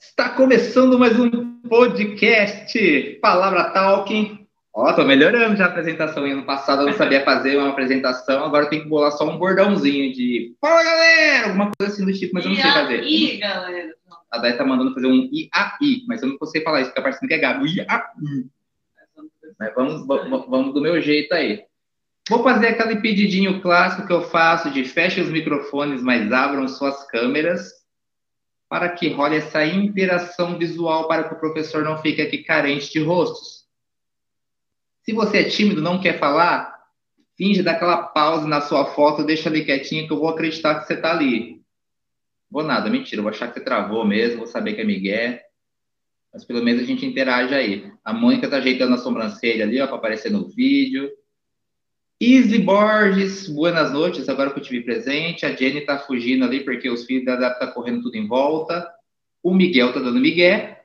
Está começando mais um podcast Palavra Talking. Ó, tô melhorando já a apresentação. Ano passado eu não sabia fazer uma apresentação, agora eu tenho que bolar só um bordãozinho de Fala galera! Alguma coisa assim do tipo, mas eu não sei fazer. E aí, galera? A Dai tá mandando fazer um IAI, mas eu não consigo falar isso, fica parecendo que é gago. IAI. Mas vamos, vamos, vamos do meu jeito aí. Vou fazer aquele pedidinho clássico que eu faço de feche os microfones, mas abram suas câmeras para que role essa interação visual para que o professor não fique aqui carente de rostos. Se você é tímido, não quer falar, finge dar aquela pausa na sua foto, deixa ali quietinho que eu vou acreditar que você está ali. Vou nada, mentira, vou achar que você travou mesmo, vou saber que é Miguel. Mas pelo menos a gente interage aí. A Mônica tá ajeitando a sobrancelha ali, ó, para aparecer no vídeo. Isli Borges, buenas noites, agora que eu tive presente. A Jenny tá fugindo ali porque os filhos dela tá correndo tudo em volta. O Miguel tá dando Miguel.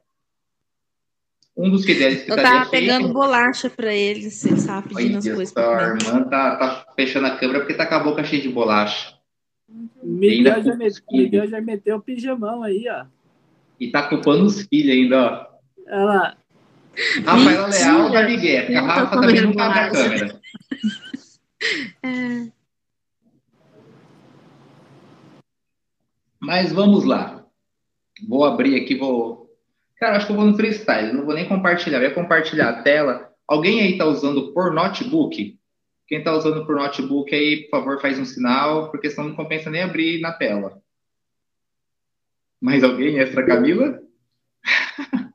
Um dos fiéis que eu tá tava pegando bolacha para eles, você estava pedindo as coisas para A irmã tá, tá, fechando a câmera porque tá com a boca cheia de bolacha. Miguel já, met... Miguel já meteu o pijamão aí, ó. E tá culpando os filhos ainda, ó. Olha lá. Rafaela Leal da Miguel, porque a Rafa também não tá na câmera. É. Mas vamos lá. Vou abrir aqui, vou. Cara, acho que eu vou no freestyle, não vou nem compartilhar. Vai compartilhar a tela. Alguém aí tá usando por notebook? Quem tá usando por notebook aí, por favor, faz um sinal, porque senão não compensa nem abrir na tela. Mais alguém? Extra Camila?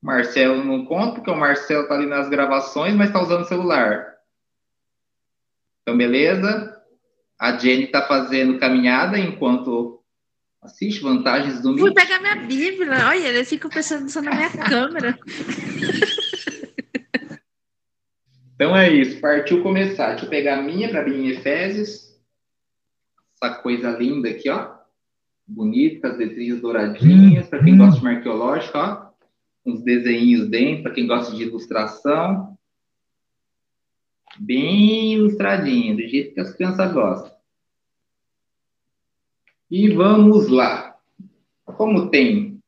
Marcelo não conta, porque o Marcelo tá ali nas gravações, mas tá usando celular. Então, beleza? A Jenny tá fazendo caminhada enquanto assiste vantagens do Vou pegar minha Bíblia. Olha, ele fica pensando só na minha câmera. Então é isso, partiu começar. Deixa eu pegar a minha para abrir em Efésios. Essa coisa linda aqui, ó. Bonita, as letrinhas douradinhas, para quem gosta de arqueológica, ó. Uns desenhos dentro, para quem gosta de ilustração bem ilustradinha, do jeito que as crianças gostam. E vamos lá. Como tem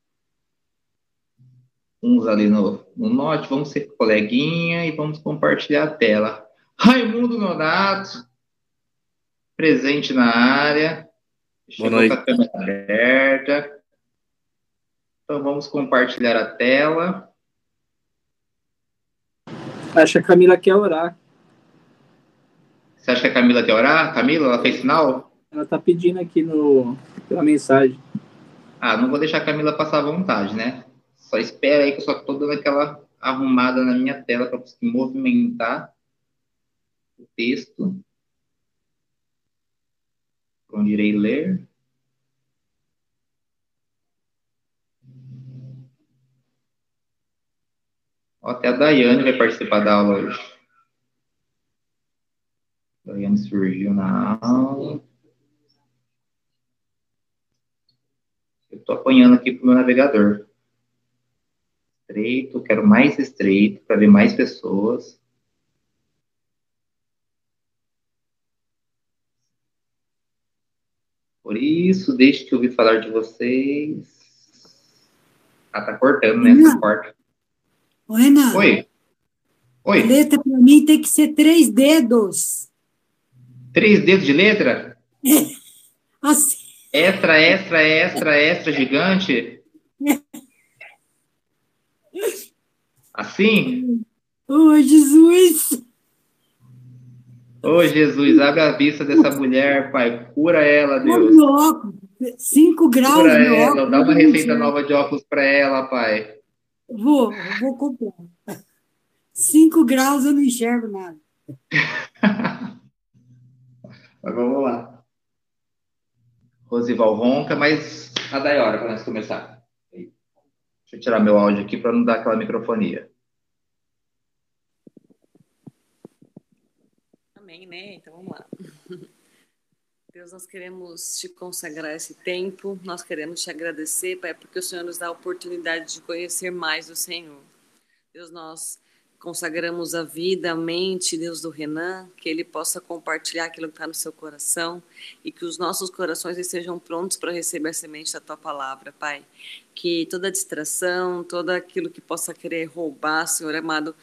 uns ali no, no Note, vamos ser coleguinha e vamos compartilhar a tela. Raimundo Nonato, presente na área. Boa noite. Com a câmera aberta. Então vamos compartilhar a tela. Acho que a Camila quer orar. Você acha que a Camila quer orar? Camila, ela fez sinal? Ela tá pedindo aqui no, pela mensagem. Ah, não vou deixar a Camila passar à vontade, né? Só espera aí que eu só tô dando aquela arrumada na minha tela para conseguir movimentar o texto. Onde irei ler. Até a Daiane vai participar da aula hoje. Daiane surgiu na aula. Eu estou apanhando aqui para o meu navegador. Estreito, quero mais estreito para ver mais pessoas. Por isso, deixe que eu ouvir falar de vocês. Ah, tá cortando, né? Essa porta. Oi, Renato. Oi. Oi. A letra para mim tem que ser três dedos. Três dedos de letra? Assim. Extra, extra, extra, extra gigante? Assim? Oh, Jesus! Oh, Jesus, abre a vista dessa mulher, Pai. Cura ela, Deus. Meu óculos. Cinco graus Cura ela. óculos. Dá uma receita nova de óculos para ela, Pai. Vou, vou comprar. Cinco graus eu não enxergo nada. Mas vamos lá. Rosival ronca, mas a da hora para nós começar. Deixa eu tirar meu áudio aqui para não dar aquela microfonia. Amém, né? Então vamos lá. Deus, nós queremos te consagrar esse tempo, nós queremos te agradecer, Pai, porque o Senhor nos dá a oportunidade de conhecer mais o Senhor. Deus, nós consagramos a vida, a mente, Deus do Renan, que ele possa compartilhar aquilo que está no seu coração e que os nossos corações estejam prontos para receber a semente da tua palavra, Pai. Que toda distração, todo aquilo que possa querer roubar, Senhor amado,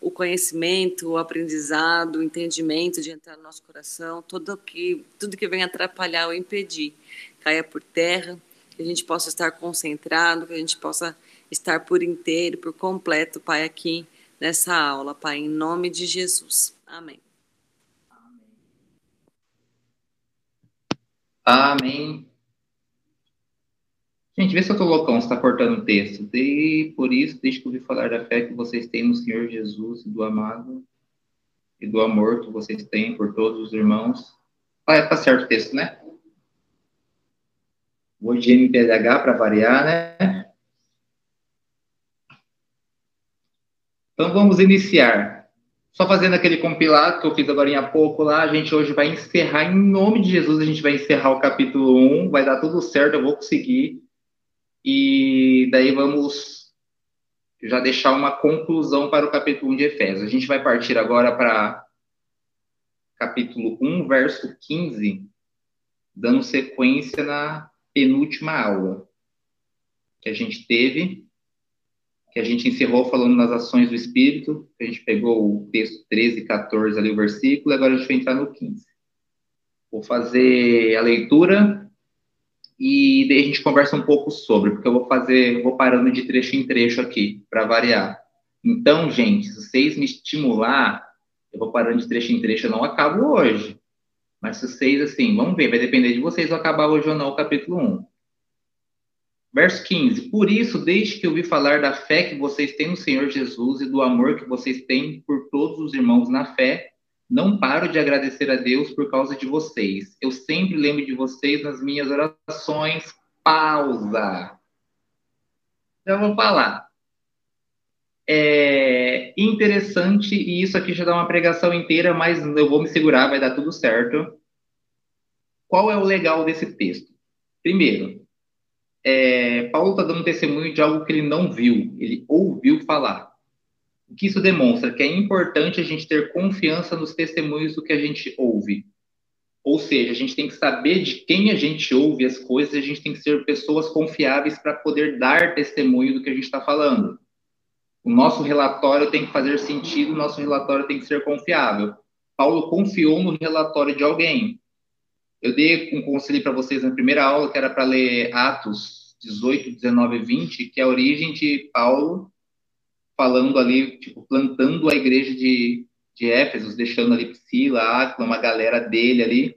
o conhecimento, o aprendizado, o entendimento de entrar no nosso coração, tudo que, tudo que vem atrapalhar ou impedir, caia por terra, que a gente possa estar concentrado, que a gente possa estar por inteiro, por completo, Pai, aqui nessa aula, Pai, em nome de Jesus. Amém. Amém. Gente, vê se eu tô loucão, se tá cortando o texto. E por isso, deixa que eu falar da fé que vocês têm no Senhor Jesus e do amado e do amor que vocês têm por todos os irmãos. Ah, tá certo o texto, né? Vou de MPLH para variar, né? Vamos iniciar. Só fazendo aquele compilado que eu fiz agora há pouco lá, a gente hoje vai encerrar, em nome de Jesus, a gente vai encerrar o capítulo 1, vai dar tudo certo, eu vou conseguir. E daí vamos já deixar uma conclusão para o capítulo 1 de Efésios. A gente vai partir agora para capítulo 1, verso 15, dando sequência na penúltima aula que a gente teve que a gente encerrou falando nas ações do Espírito, a gente pegou o texto 13 e 14 ali, o versículo, e agora a gente vai entrar no 15. Vou fazer a leitura e daí a gente conversa um pouco sobre, porque eu vou fazer, vou parando de trecho em trecho aqui, para variar. Então, gente, se vocês me estimular, eu vou parando de trecho em trecho, eu não acabo hoje. Mas se vocês, assim, vamos ver, vai depender de vocês eu acabar hoje ou não o capítulo 1. Verso 15: Por isso, desde que ouvi falar da fé que vocês têm no Senhor Jesus e do amor que vocês têm por todos os irmãos na fé, não paro de agradecer a Deus por causa de vocês. Eu sempre lembro de vocês nas minhas orações. Pausa. Já vou falar. É interessante, e isso aqui já dá uma pregação inteira, mas eu vou me segurar, vai dar tudo certo. Qual é o legal desse texto? Primeiro, é, Paulo está dando testemunho de algo que ele não viu, ele ouviu falar. O que isso demonstra? Que é importante a gente ter confiança nos testemunhos do que a gente ouve. Ou seja, a gente tem que saber de quem a gente ouve as coisas, a gente tem que ser pessoas confiáveis para poder dar testemunho do que a gente está falando. O nosso relatório tem que fazer sentido, o nosso relatório tem que ser confiável. Paulo confiou no relatório de alguém. Eu dei um conselho para vocês na primeira aula, que era para ler Atos 18, 19 e 20, que é a origem de Paulo falando ali, tipo, plantando a igreja de, de Éfeso, deixando ali Priscila, Aquila, uma galera dele ali.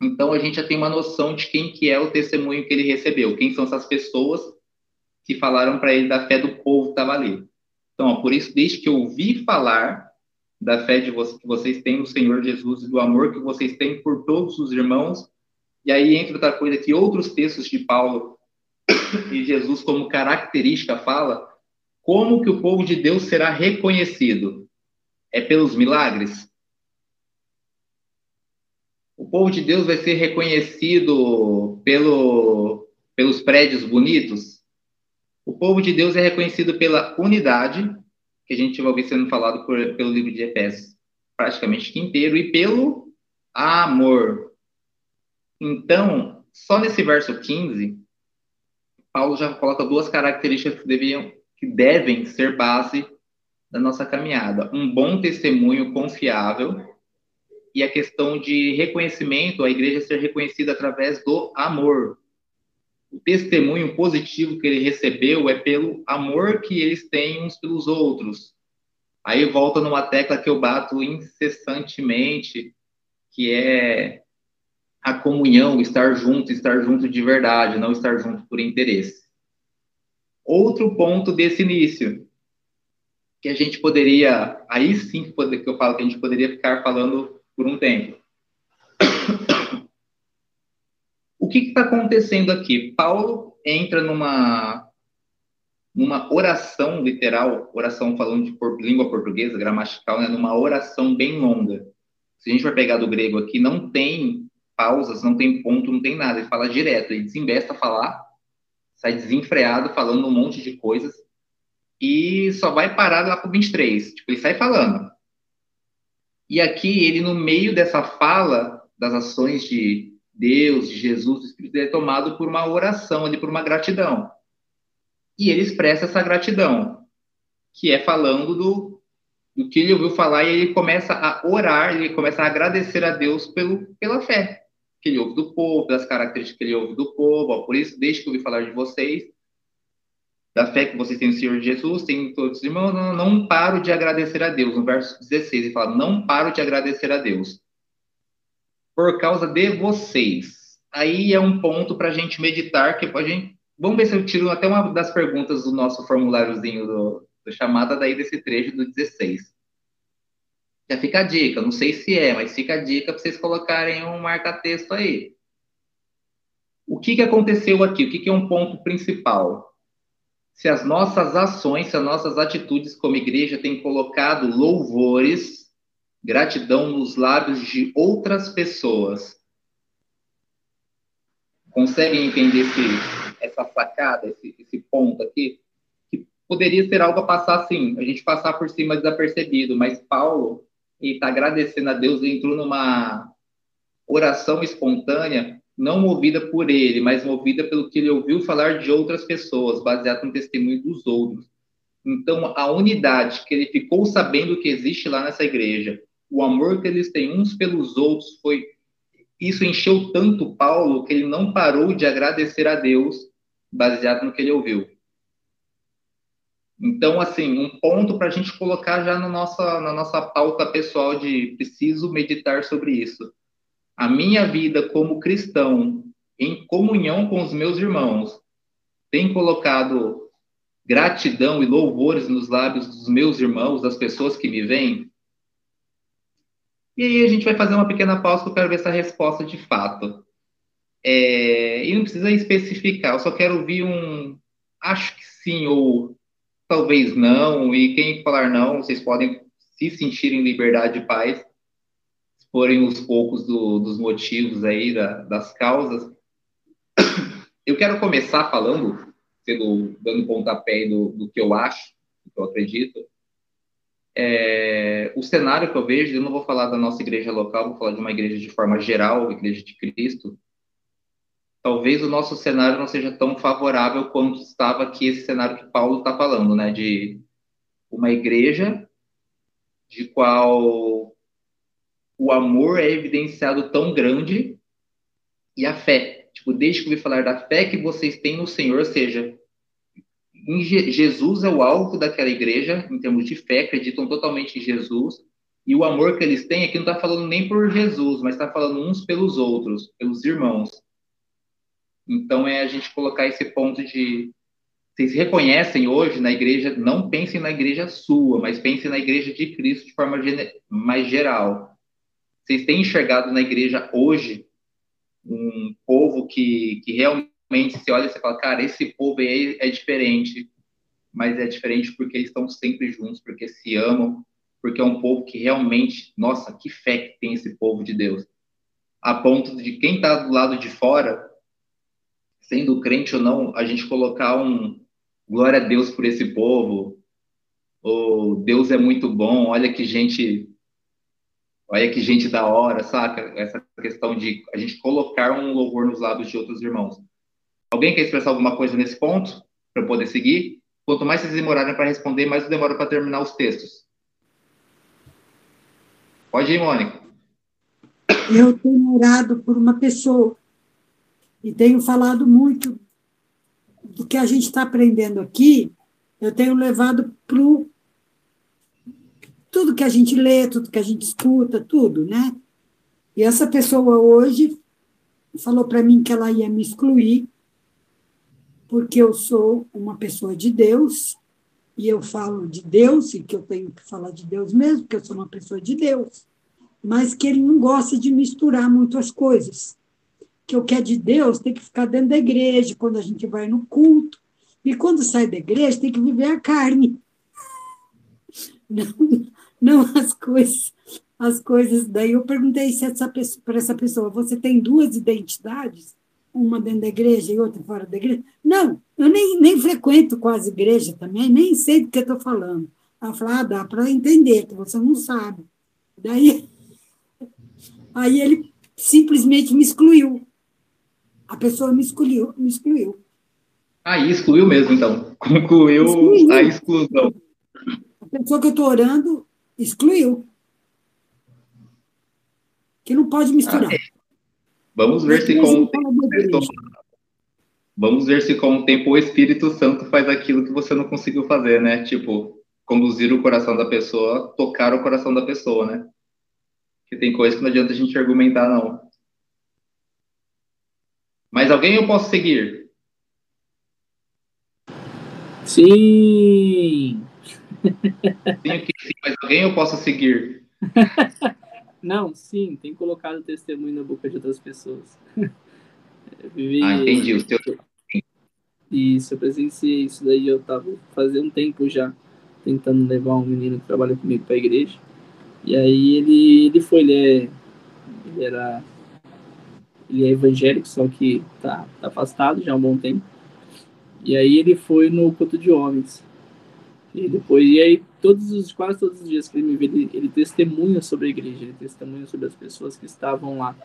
Então a gente já tem uma noção de quem que é o testemunho que ele recebeu, quem são essas pessoas que falaram para ele da fé do povo que estava ali. Então, ó, por isso, desde que eu ouvi falar, da fé de vocês, que vocês têm no Senhor Jesus e do amor que vocês têm por todos os irmãos. E aí entra outra coisa que outros textos de Paulo e Jesus como característica fala, como que o povo de Deus será reconhecido? É pelos milagres? O povo de Deus vai ser reconhecido pelo, pelos prédios bonitos? O povo de Deus é reconhecido pela unidade, que a gente vai ouvir sendo falado por, pelo livro de Efésios praticamente inteiro, e pelo amor. Então, só nesse verso 15, Paulo já coloca duas características que, deviam, que devem ser base da nossa caminhada: um bom testemunho confiável e a questão de reconhecimento, a igreja ser reconhecida através do amor o testemunho positivo que ele recebeu é pelo amor que eles têm uns pelos outros. Aí volta numa tecla que eu bato incessantemente, que é a comunhão, estar junto, estar junto de verdade, não estar junto por interesse. Outro ponto desse início, que a gente poderia, aí sim que eu falo que a gente poderia ficar falando por um tempo. O que está acontecendo aqui? Paulo entra numa numa oração literal, oração falando de por, língua portuguesa, gramatical, né, numa oração bem longa. Se a gente vai pegar do grego aqui, não tem pausas, não tem ponto, não tem nada. Ele fala direto, ele desembesta a falar, sai desenfreado falando um monte de coisas. e só vai parar lá para o 23. Tipo, ele sai falando. E aqui, ele, no meio dessa fala das ações de Deus, de Jesus, do Espírito, é tomado por uma oração, ali, por uma gratidão. E ele expressa essa gratidão, que é falando do, do que ele ouviu falar, e ele começa a orar, ele começa a agradecer a Deus pelo, pela fé que ele ouve do povo, das características que ele ouve do povo. Ó, por isso, desde que eu ouvi falar de vocês, da fé que vocês têm no Senhor Jesus, têm todos os irmãos, não, não paro de agradecer a Deus. No verso 16, ele fala: Não paro de agradecer a Deus. Por causa de vocês. Aí é um ponto para a gente meditar, que a gente. Vamos ver se eu tiro até uma das perguntas do nosso formuláriozinho do, do chamada daí desse trecho do 16. Já fica a dica, não sei se é, mas fica a dica para vocês colocarem um marca-texto aí. O que, que aconteceu aqui? O que, que é um ponto principal? Se as nossas ações, se as nossas atitudes como igreja têm colocado louvores, gratidão nos lábios de outras pessoas. Conseguem entender esse, essa sacada, esse, esse ponto aqui? Que poderia ser algo a passar assim, a gente passar por cima desapercebido, mas Paulo está agradecendo a Deus, entrou numa oração espontânea, não movida por ele, mas movida pelo que ele ouviu falar de outras pessoas, baseado no testemunho dos outros. Então, a unidade que ele ficou sabendo que existe lá nessa igreja, o amor que eles têm uns pelos outros, foi isso encheu tanto Paulo que ele não parou de agradecer a Deus, baseado no que ele ouviu. Então, assim, um ponto para a gente colocar já na nossa, na nossa pauta pessoal de preciso meditar sobre isso. A minha vida como cristão, em comunhão com os meus irmãos, tem colocado gratidão e louvores nos lábios dos meus irmãos, das pessoas que me veem? E aí a gente vai fazer uma pequena pausa que eu quero ver essa resposta de fato. É, e não precisa especificar, eu só quero ouvir um acho que sim ou talvez não, e quem falar não, vocês podem se sentir em liberdade e paz, forem os poucos do, dos motivos aí, da, das causas. Eu quero começar falando, sendo, dando pontapé do, do que eu acho, do que eu acredito. É, o cenário que eu vejo, eu não vou falar da nossa igreja local, vou falar de uma igreja de forma geral, igreja de Cristo, talvez o nosso cenário não seja tão favorável quanto estava aqui esse cenário que Paulo está falando, né? De uma igreja de qual o amor é evidenciado tão grande e a fé. Tipo, desde que eu falar da fé que vocês têm no Senhor, seja, Jesus é o alvo daquela igreja, em termos de fé, acreditam totalmente em Jesus. E o amor que eles têm aqui não está falando nem por Jesus, mas está falando uns pelos outros, pelos irmãos. Então, é a gente colocar esse ponto de. Vocês reconhecem hoje na igreja, não pensem na igreja sua, mas pensem na igreja de Cristo de forma mais geral. Vocês têm enxergado na igreja hoje um povo que, que realmente se olha e você fala, cara, esse povo aí é diferente, mas é diferente porque eles estão sempre juntos, porque se amam, porque é um povo que realmente, nossa, que fé que tem esse povo de Deus. A ponto de quem está do lado de fora sendo crente ou não, a gente colocar um glória a Deus por esse povo, ou Deus é muito bom, olha que gente, olha que gente da hora, saca? Essa questão de a gente colocar um louvor nos lábios de outros irmãos. Alguém quer expressar alguma coisa nesse ponto para eu poder seguir? Quanto mais vocês demorarem para responder, mais eu demoro para terminar os textos. Pode ir, Mônica. Eu tenho orado por uma pessoa e tenho falado muito do que a gente está aprendendo aqui, eu tenho levado para tudo que a gente lê, tudo que a gente escuta, tudo, né? E essa pessoa hoje falou para mim que ela ia me excluir, porque eu sou uma pessoa de Deus, e eu falo de Deus, e que eu tenho que falar de Deus mesmo, porque eu sou uma pessoa de Deus, mas que ele não gosta de misturar muito as coisas que o que é de Deus tem que ficar dentro da igreja, quando a gente vai no culto. E quando sai da igreja, tem que viver a carne. Não, não as coisas. As coisas. Daí eu perguntei para essa pessoa: você tem duas identidades? Uma dentro da igreja e outra fora da igreja. Não, eu nem, nem frequento quase igreja também, nem sei do que estou falando. Ela falou, ah, dá para entender, que você não sabe. Daí, aí ele simplesmente me excluiu. A pessoa me excluiu, me excluiu. Aí, excluiu mesmo, então. Concluiu excluiu. a exclusão. A pessoa que eu estou orando excluiu. Que não pode misturar. Ah, Vamos ver se com o tempo, vamos ver se com o tempo o Espírito Santo faz aquilo que você não conseguiu fazer, né? Tipo, conduzir o coração da pessoa, tocar o coração da pessoa, né? Que tem coisa que não adianta a gente argumentar, não. Mas alguém eu posso seguir? Sim! Sim, sim, mas alguém eu posso seguir? Não, sim, tem colocado testemunho na boca de outras pessoas. Vivi... Ah, entendi. O seu... Isso, eu presenciei isso daí. Eu tava fazendo um tempo já tentando levar um menino que trabalha comigo para a igreja. E aí ele, ele foi, ele, é, ele era ele é evangélico, só que tá, tá afastado já há um bom tempo. E aí ele foi no culto de homens. E depois, e aí todos os quase todos os dias que ele me vê, ele, ele testemunha sobre a igreja, ele testemunha sobre as pessoas que estavam lá.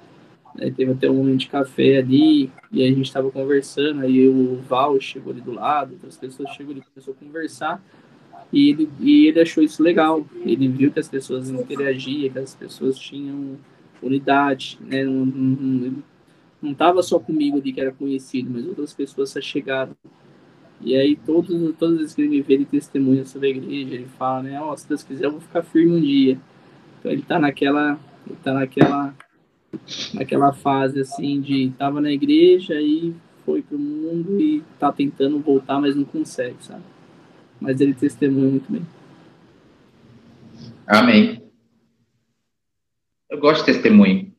Aí teve até um momento de café ali, e a gente estava conversando, aí o Val chegou ali do lado, outras pessoas chegou ali, começou a conversar, e ele, e ele achou isso legal. Ele viu que as pessoas interagiam, que as pessoas tinham unidade, né? Não, não, não tava só comigo ali que era conhecido, mas outras pessoas se chegaram e aí todos, todas as vezes que ele me vê, ele testemunha sobre a igreja, ele fala, né, ó, oh, se Deus quiser eu vou ficar firme um dia. Então ele tá naquela, ele tá naquela, naquela fase assim de tava na igreja e foi pro mundo e tá tentando voltar, mas não consegue, sabe? Mas ele testemunha muito bem. Amém. Eu gosto de testemunho.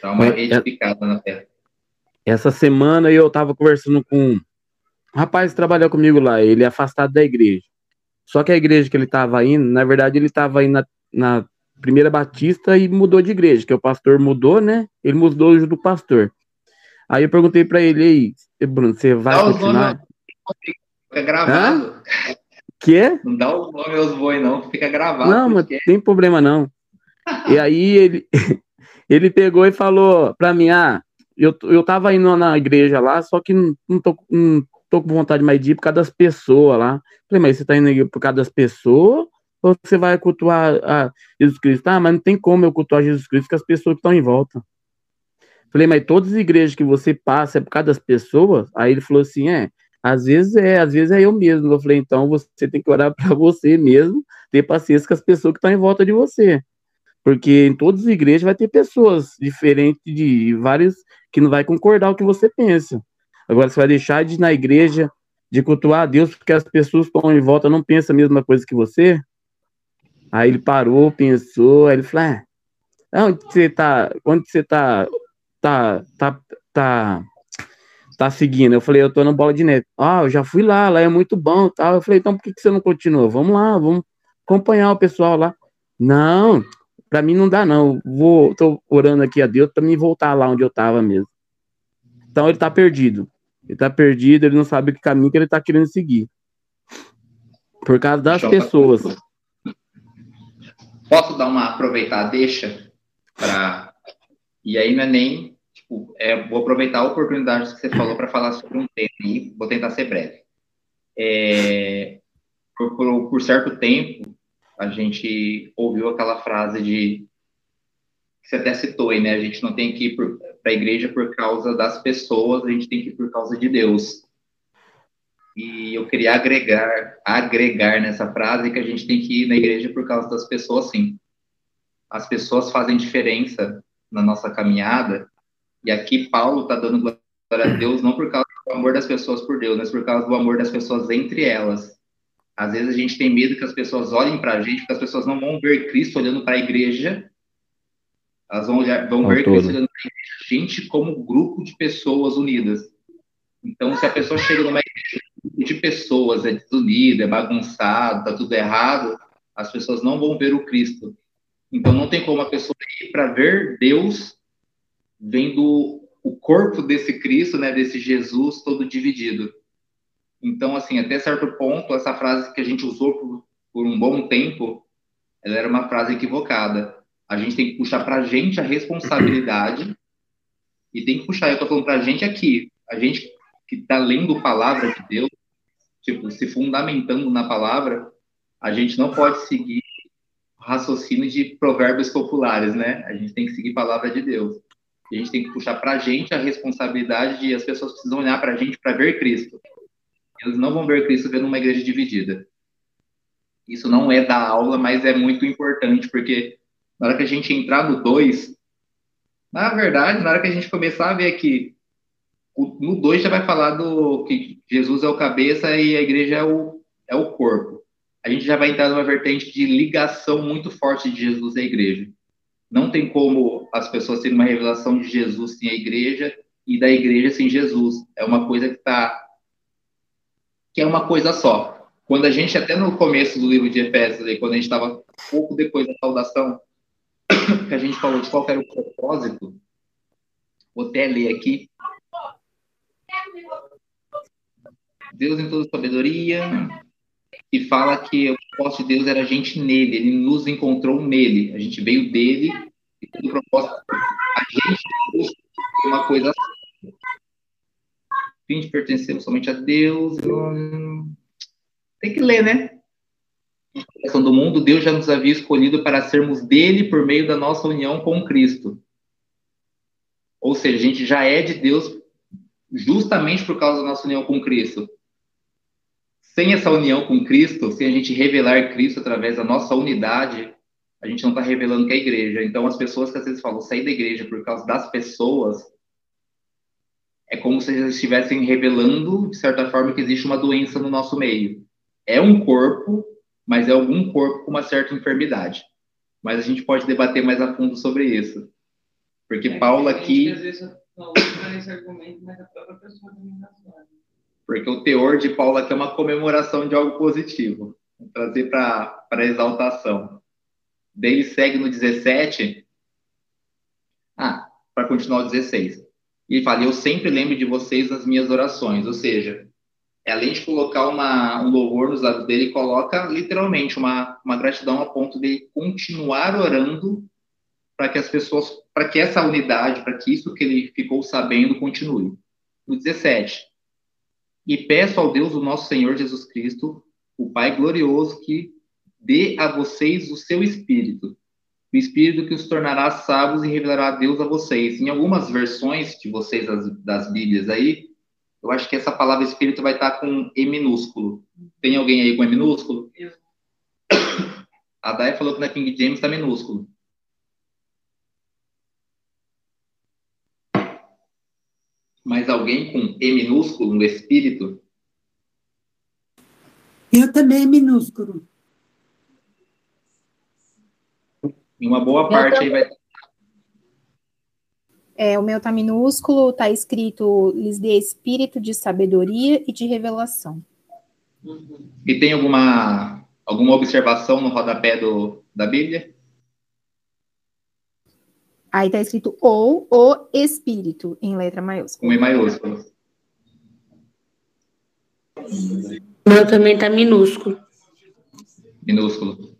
Dá uma é, edificada na terra. Essa semana eu estava conversando com um rapaz que trabalhou comigo lá, ele é afastado da igreja. Só que a igreja que ele estava indo, na verdade, ele estava indo na, na, primeira batista e mudou de igreja, que o pastor mudou, né? Ele mudou o do pastor. Aí eu perguntei para ele, aí, Bruno, você vai dá continuar? Fica gravado. Hã? Que? Não dá o nome aos boi, não, fica gravado. Não, porque... mas tem problema não. e aí ele, ele pegou e falou para mim, ah, eu, eu tava indo na igreja lá, só que não, não, tô, não tô com vontade mais de ir por causa das pessoas lá. Falei, mas você tá indo por causa das pessoas ou você vai cultuar a Jesus Cristo? Ah, mas não tem como eu cultuar Jesus Cristo com as pessoas que estão em volta. Falei, mas todas as igrejas que você passa é por causa das pessoas? Aí ele falou assim, é, às vezes é, às vezes é eu mesmo. Eu falei, então você tem que orar para você mesmo, ter paciência com as pessoas que estão em volta de você. Porque em todas as igrejas vai ter pessoas diferentes de vários que não vai concordar o que você pensa. Agora você vai deixar de ir na igreja, de cultuar a Deus, porque as pessoas que estão em volta não pensam a mesma coisa que você? Aí ele parou, pensou, aí ele falou: ah, onde você tá, onde você tá, tá, tá, tá, tá seguindo? Eu falei, eu tô na bola de neve. Ah, eu já fui lá, lá é muito bom, tal. Eu falei, então por que, que você não continua? Vamos lá, vamos acompanhar o pessoal lá. Não, para mim não dá não. Vou, tô orando aqui a Deus para me voltar lá onde eu estava mesmo. Então ele tá perdido. Ele tá perdido, ele não sabe que caminho que ele tá querendo seguir. Por causa das pessoas. Posso dar uma aproveitar deixa para e aí não é nem tipo, é, vou aproveitar a oportunidade que você falou para falar sobre um tema e vou tentar ser breve. É, por, por, por certo tempo a gente ouviu aquela frase de que você até citou aí, né? A gente não tem que ir para a igreja por causa das pessoas, a gente tem que ir por causa de Deus. E eu queria agregar, agregar nessa frase que a gente tem que ir na igreja por causa das pessoas, sim. As pessoas fazem diferença na nossa caminhada. E aqui Paulo está dando glória a Deus não por causa do amor das pessoas por Deus, mas por causa do amor das pessoas entre elas. Às vezes a gente tem medo que as pessoas olhem para a gente, porque as pessoas não vão ver Cristo olhando para a igreja. Elas vão, olhar, vão ver todo. Cristo olhando para a igreja, gente como grupo de pessoas unidas. Então, se a pessoa chega numa igreja de pessoas, é desunida, é bagunçado, tá tudo errado, as pessoas não vão ver o Cristo. Então, não tem como a pessoa ir para ver Deus vendo o corpo desse Cristo, né, desse Jesus todo dividido. Então, assim, até certo ponto, essa frase que a gente usou por, por um bom tempo, ela era uma frase equivocada. A gente tem que puxar para a gente a responsabilidade e tem que puxar, eu estou falando para a gente aqui, a gente que está lendo a palavra de Deus, tipo, se fundamentando na palavra, a gente não pode seguir raciocínio de provérbios populares, né? A gente tem que seguir a palavra de Deus. A gente tem que puxar para a gente a responsabilidade de as pessoas precisam olhar para a gente para ver Cristo. Eles não vão ver Cristo vendo uma igreja dividida. Isso não é da aula, mas é muito importante, porque na hora que a gente entrar no 2, na verdade, na hora que a gente começar a ver aqui, no 2 já vai falar do que Jesus é o cabeça e a igreja é o, é o corpo. A gente já vai entrar numa vertente de ligação muito forte de Jesus e a igreja. Não tem como as pessoas terem uma revelação de Jesus sem a igreja e da igreja sem Jesus. É uma coisa que está que é uma coisa só. Quando a gente, até no começo do livro de Efésios, quando a gente estava pouco depois da saudação, que a gente falou de qual era o propósito, vou até ler aqui. Deus em toda sabedoria, e fala que o propósito de Deus era a gente nele, ele nos encontrou nele, a gente veio dele, e o propósito, a gente uma coisa assim. Fim de pertencer somente a Deus. Tem que ler, né? A do mundo, Deus já nos havia escolhido para sermos dele por meio da nossa união com Cristo. Ou seja, a gente já é de Deus justamente por causa da nossa união com Cristo sem essa união com Cristo, sem a gente revelar Cristo através da nossa unidade, a gente não está revelando que é a igreja. Então, as pessoas que às vezes falam sair da igreja por causa das pessoas, é como se eles estivessem revelando, de certa forma, que existe uma doença no nosso meio. É um corpo, mas é algum corpo com uma certa enfermidade. Mas a gente pode debater mais a fundo sobre isso. Porque é, Paulo aqui. Às vezes, não usa esse argumento, mas a própria pessoa também está porque o teor de Paulo aqui é uma comemoração de algo positivo, Vou trazer para a exaltação. Daí ele segue no 17. Ah, para continuar o 16. E ele fala: Eu sempre lembro de vocês nas minhas orações. Ou seja, além de colocar uma, um louvor nos lados dele, coloca literalmente uma, uma gratidão a ponto de continuar orando para que as pessoas, para que essa unidade, para que isso que ele ficou sabendo continue. No 17, e peço ao Deus, o nosso Senhor Jesus Cristo, o Pai glorioso, que dê a vocês o seu Espírito, o Espírito que os tornará sábios e revelará a Deus a vocês. Em algumas versões de vocês das, das Bíblias aí, eu acho que essa palavra Espírito vai estar com E minúsculo. Tem alguém aí com E minúsculo? Eu. A Dai falou que na King James está minúsculo. mas alguém com E minúsculo no espírito? Eu também minúsculo. Em uma boa parte aí vai. É, o meu tá minúsculo, tá escrito lhes dê espírito de sabedoria e de revelação. E tem alguma alguma observação no rodapé do, da Bíblia? Aí tá escrito ou o espírito em letra maiúscula. Com E maiúsculo. O meu também tá minúsculo. Minúsculo.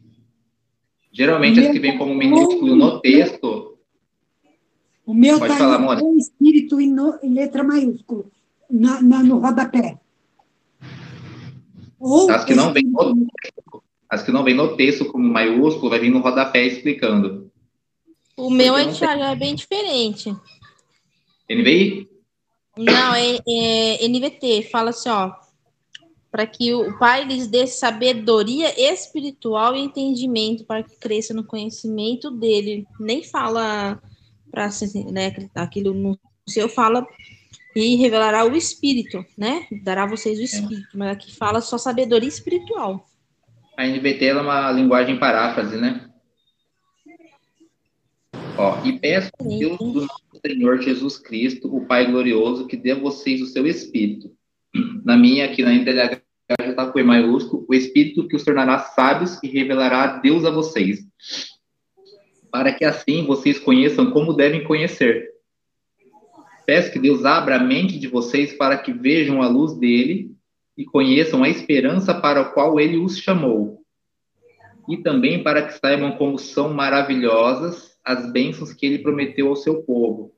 Geralmente as que vêm como minúsculo no texto. O meu Pode tá falar, Mônica. com espírito em, no, em letra maiúscula, na, na, no rodapé. Ou as que não vem no, as que não vem no texto como maiúsculo, vai vir no rodapé explicando. O meu é, é bem diferente. NVI? Não, é, é NVT. Fala assim, ó. Para que o Pai lhes dê sabedoria espiritual e entendimento para que cresça no conhecimento dele. Nem fala para né, aquilo no seu fala e revelará o espírito, né? Dará a vocês o espírito, mas aqui fala só sabedoria espiritual. A NVT é uma linguagem paráfrase, né? Ó, e peço a Deus do nosso Senhor Jesus Cristo, o Pai glorioso, que dê a vocês o seu Espírito. Na minha, aqui na NTLH, já está com E maiúsculo, o Espírito que os tornará sábios e revelará Deus a vocês, para que assim vocês conheçam como devem conhecer, Peço que Deus abra a mente de vocês para que vejam a luz dele e conheçam a esperança para a qual ele os chamou. E também para que saibam como são maravilhosas as bênçãos que ele prometeu ao seu povo.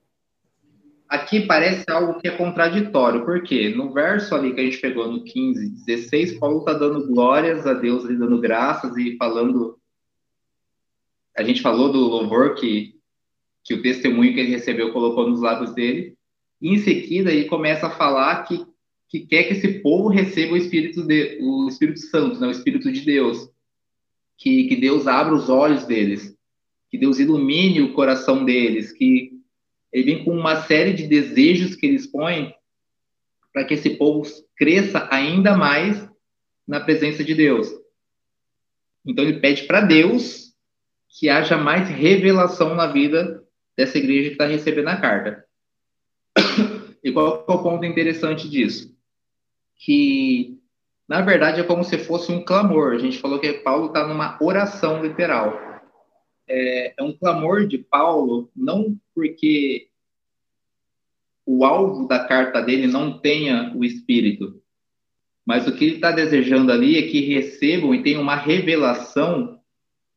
Aqui parece algo que é contraditório, porque no verso ali que a gente pegou no 15, 16, Paulo está dando glórias a Deus, ali, dando graças e falando. A gente falou do louvor que, que o testemunho que ele recebeu colocou nos lábios dele. E em seguida, ele começa a falar que, que quer que esse povo receba o Espírito, de, o Espírito Santo, né, o Espírito de Deus. Que, que Deus abra os olhos deles, que Deus ilumine o coração deles, que ele vem com uma série de desejos que eles põem para que esse povo cresça ainda mais na presença de Deus. Então ele pede para Deus que haja mais revelação na vida dessa igreja que está recebendo a carta. E qual é o ponto interessante disso? Que, na verdade, é como se fosse um clamor. A gente falou que Paulo está numa oração literal. É, é um clamor de Paulo, não porque o alvo da carta dele não tenha o Espírito, mas o que ele está desejando ali é que recebam e tenham uma revelação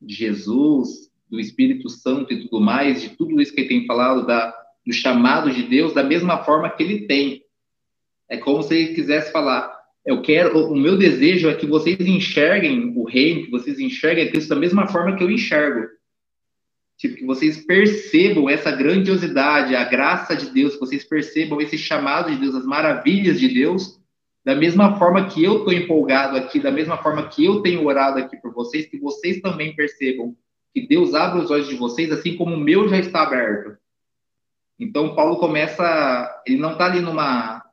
de Jesus, do Espírito Santo e tudo mais, de tudo isso que ele tem falado, da, do chamado de Deus da mesma forma que ele tem. É como se ele quisesse falar: eu quero, o meu desejo é que vocês enxerguem o reino, que vocês enxerguem Cristo da mesma forma que eu enxergo. Tipo, que vocês percebam essa grandiosidade, a graça de Deus, que vocês percebam esse chamado de Deus, as maravilhas de Deus, da mesma forma que eu estou empolgado aqui, da mesma forma que eu tenho orado aqui por vocês, que vocês também percebam que Deus abre os olhos de vocês, assim como o meu já está aberto. Então, Paulo começa, ele não está ali numa,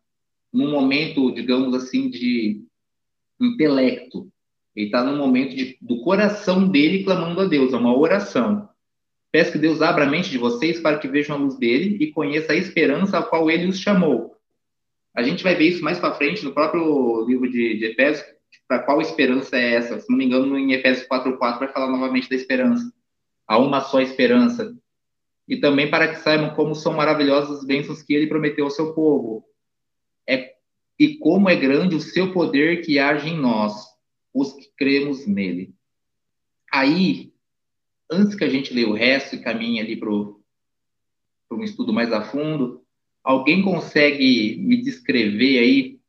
num momento, digamos assim, de intelecto. Ele está num momento de, do coração dele clamando a Deus, é uma oração. Peço que Deus abra a mente de vocês para que vejam a luz dele e conheça a esperança a qual ele os chamou. A gente vai ver isso mais para frente no próprio livro de, de Efésios, para qual esperança é essa. Se não me engano, em Efésios 4.4 vai falar novamente da esperança. Há uma só esperança e também para que saibam como são maravilhosas as bênçãos que ele prometeu ao seu povo. É, e como é grande o seu poder que age em nós, os que cremos nele. Aí, antes que a gente lê o resto e caminhe ali para um estudo mais a fundo, alguém consegue me descrever aí,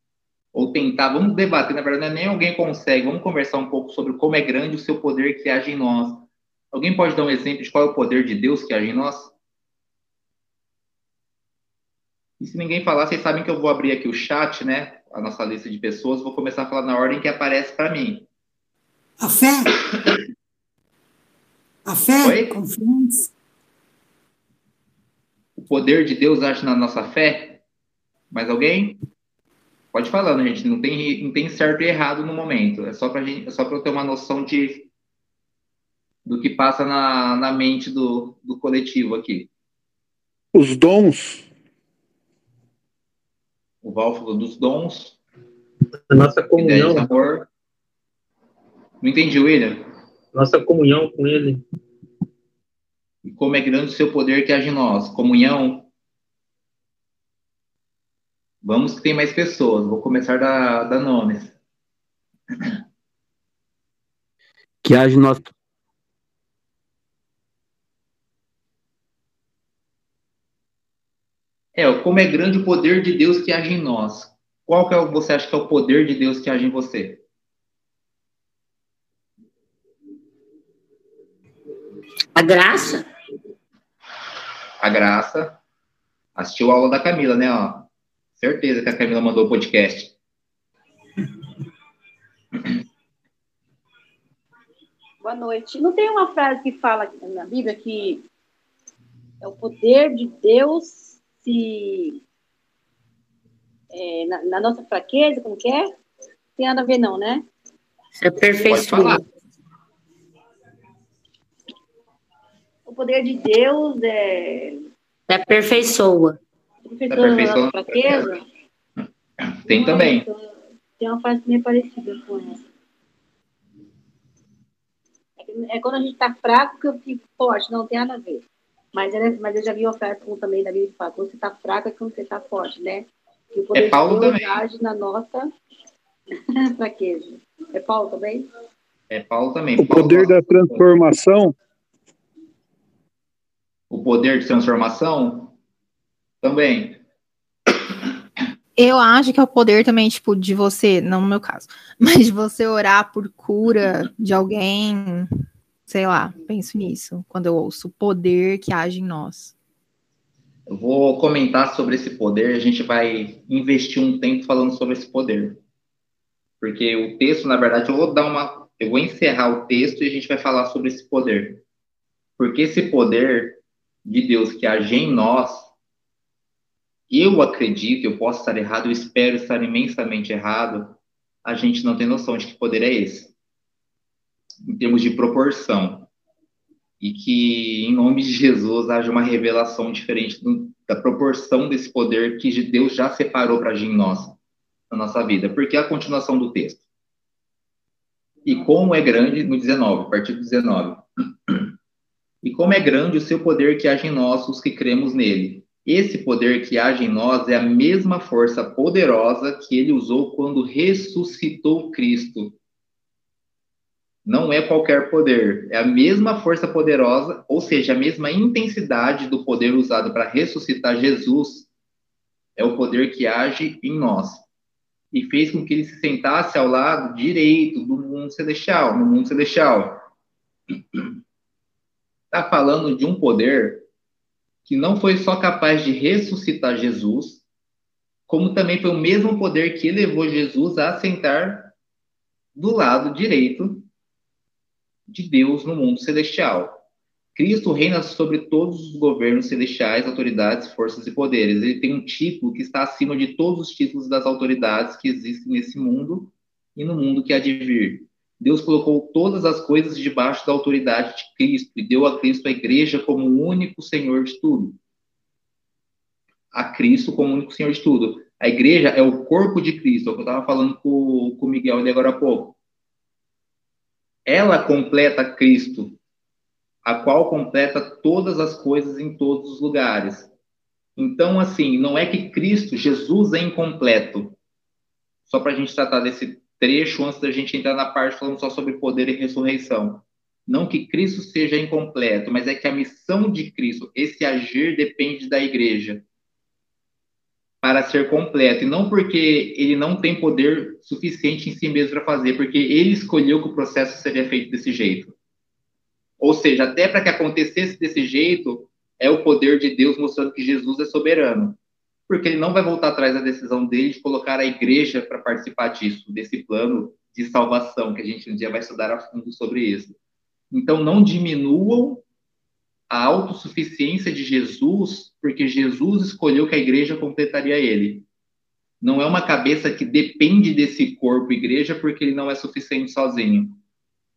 ou tentar, vamos debater, na verdade, nem alguém consegue, vamos conversar um pouco sobre como é grande o seu poder que age em nós. Alguém pode dar um exemplo de qual é o poder de Deus que age em nós? E se ninguém falar, vocês sabem que eu vou abrir aqui o chat, né? A nossa lista de pessoas, vou começar a falar na ordem que aparece para mim. A fé. A fé, Oi? confiança. O poder de Deus age na nossa fé? Mais alguém? Pode falar, né, gente? Não tem, não tem certo e errado no momento. É só para é só para eu ter uma noção de do que passa na, na mente do, do coletivo aqui. Os dons o Val dos dons. A nossa comunhão. Amor. Não entendi, William. Nossa comunhão com Ele. E como é grande o seu poder que age em nós. Comunhão. Vamos que tem mais pessoas. Vou começar da, da nomes. Que age em nós É, como é grande o poder de Deus que age em nós. Qual que é, você acha que é o poder de Deus que age em você? A graça. A graça. Assistiu a aula da Camila, né? Ó. Certeza que a Camila mandou o podcast. Boa noite. Não tem uma frase que fala na Bíblia que é o poder de Deus se é, na, na, nossa fraqueza, como que é? Tem nada a ver, não, né? É perfeito. Poder de Deus é. É aperfeiçoa. Aperfeiçoa, é a nossa fraqueza. Tem também. Tem uma frase meio parecida com essa. É, é quando a gente está fraco que eu fico forte, não tem nada a ver. Mas, ele, mas eu já vi oferta também da Bíblia que fala, quando você está fraco é quando você está forte, né? Que o poder É Paulo de Deus também. age na nossa fraqueza. É Paulo também? É Paulo também. O Paulo poder da transformação, O poder de transformação também. Eu acho que é o poder também, tipo, de você, não no meu caso, mas de você orar por cura de alguém, sei lá, penso nisso, quando eu ouço o poder que age em nós. Eu vou comentar sobre esse poder, a gente vai investir um tempo falando sobre esse poder. Porque o texto, na verdade, eu vou dar uma. Eu vou encerrar o texto e a gente vai falar sobre esse poder. Porque esse poder de Deus que age em nós, eu acredito, eu posso estar errado, eu espero estar imensamente errado, a gente não tem noção de que poder é esse. Em termos de proporção. E que, em nome de Jesus, haja uma revelação diferente do- da proporção desse poder que Deus já separou para agir em nós, na nossa vida. Porque é a continuação do texto. E como é grande, no 19, a partir do 19. E como é grande o seu poder que age em nós, os que cremos nele. Esse poder que age em nós é a mesma força poderosa que ele usou quando ressuscitou Cristo. Não é qualquer poder, é a mesma força poderosa, ou seja, a mesma intensidade do poder usado para ressuscitar Jesus, é o poder que age em nós. E fez com que ele se sentasse ao lado direito do mundo celestial, no mundo celestial. Está falando de um poder que não foi só capaz de ressuscitar Jesus, como também foi o mesmo poder que levou Jesus a sentar do lado direito de Deus no mundo celestial. Cristo reina sobre todos os governos celestiais, autoridades, forças e poderes. Ele tem um título que está acima de todos os títulos das autoridades que existem nesse mundo e no mundo que há de vir. Deus colocou todas as coisas debaixo da autoridade de Cristo e deu a Cristo a igreja como o único Senhor de tudo. A Cristo como o único Senhor de tudo. A igreja é o corpo de Cristo, é o que eu estava falando com, com o Miguel ali agora há pouco. Ela completa Cristo, a qual completa todas as coisas em todos os lugares. Então, assim, não é que Cristo, Jesus é incompleto. Só para a gente tratar desse trecho antes da gente entrar na parte falando só sobre poder e ressurreição. Não que Cristo seja incompleto, mas é que a missão de Cristo, esse agir, depende da igreja para ser completo. E não porque ele não tem poder suficiente em si mesmo para fazer, porque ele escolheu que o processo seria feito desse jeito. Ou seja, até para que acontecesse desse jeito, é o poder de Deus mostrando que Jesus é soberano. Porque ele não vai voltar atrás da decisão dele de colocar a igreja para participar disso, desse plano de salvação, que a gente um dia vai estudar a fundo sobre isso. Então, não diminuam a autossuficiência de Jesus, porque Jesus escolheu que a igreja completaria ele. Não é uma cabeça que depende desse corpo igreja, porque ele não é suficiente sozinho.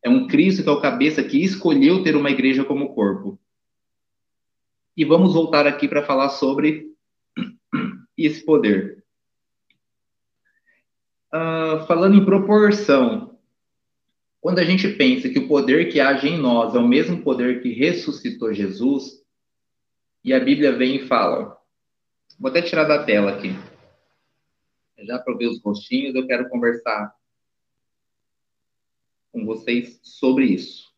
É um Cristo que é o cabeça que escolheu ter uma igreja como corpo. E vamos voltar aqui para falar sobre esse poder. Uh, falando em proporção, quando a gente pensa que o poder que age em nós é o mesmo poder que ressuscitou Jesus, e a Bíblia vem e fala, vou até tirar da tela aqui, já para ver os rostinhos, eu quero conversar com vocês sobre isso.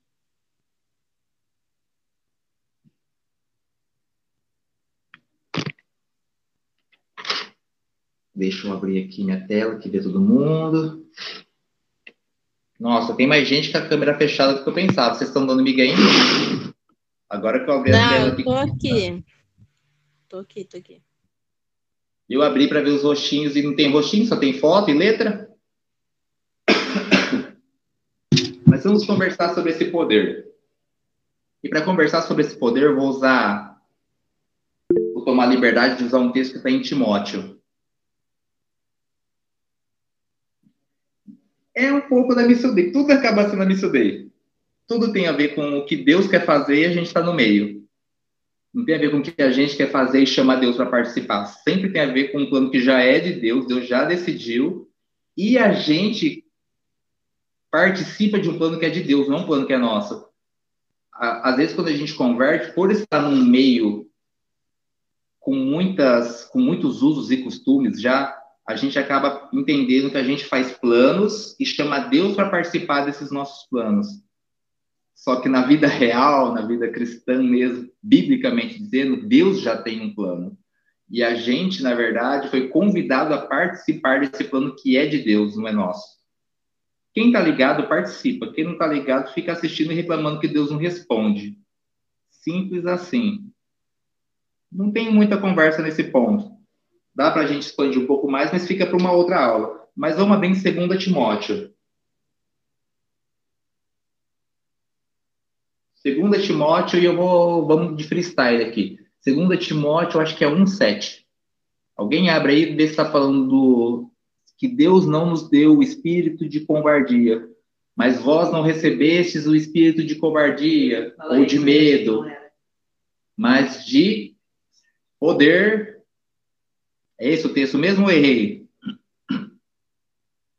Deixa eu abrir aqui minha tela, que vê todo mundo. Nossa, tem mais gente com a câmera fechada do que eu pensava. Vocês estão dando miga ainda? Agora que eu abri a Não, tela eu tô aqui. Tô aqui, tô aqui. Eu abri para ver os rostinhos e não tem rostinho, só tem foto e letra. Mas vamos conversar sobre esse poder. E para conversar sobre esse poder, eu vou usar. Vou tomar a liberdade de usar um texto que está em Timóteo. É um pouco da Missão Day. Tudo acaba sendo a Missão Day. Tudo tem a ver com o que Deus quer fazer e a gente está no meio. Não tem a ver com o que a gente quer fazer e chamar Deus para participar. Sempre tem a ver com um plano que já é de Deus, Deus já decidiu, e a gente participa de um plano que é de Deus, não um plano que é nosso. às vezes quando a gente converte, por estar num meio com muitas, com muitos usos e costumes já, a gente acaba entendendo que a gente faz planos e chama Deus para participar desses nossos planos. Só que na vida real, na vida cristã mesmo, biblicamente dizendo, Deus já tem um plano. E a gente, na verdade, foi convidado a participar desse plano que é de Deus, não é nosso. Quem está ligado, participa. Quem não está ligado, fica assistindo e reclamando que Deus não responde. Simples assim. Não tem muita conversa nesse ponto. Dá para a gente expandir um pouco mais, mas fica para uma outra aula. Mas vamos bem em 2 Timóteo. 2 Timóteo, e eu vou, vamos de freestyle aqui. 2 Timóteo, eu acho que é 1,7. Alguém abre aí vê se está falando do, que Deus não nos deu o espírito de covardia, mas vós não recebestes o espírito de covardia ou de medo, mas de poder. É esse o texto mesmo ou errei?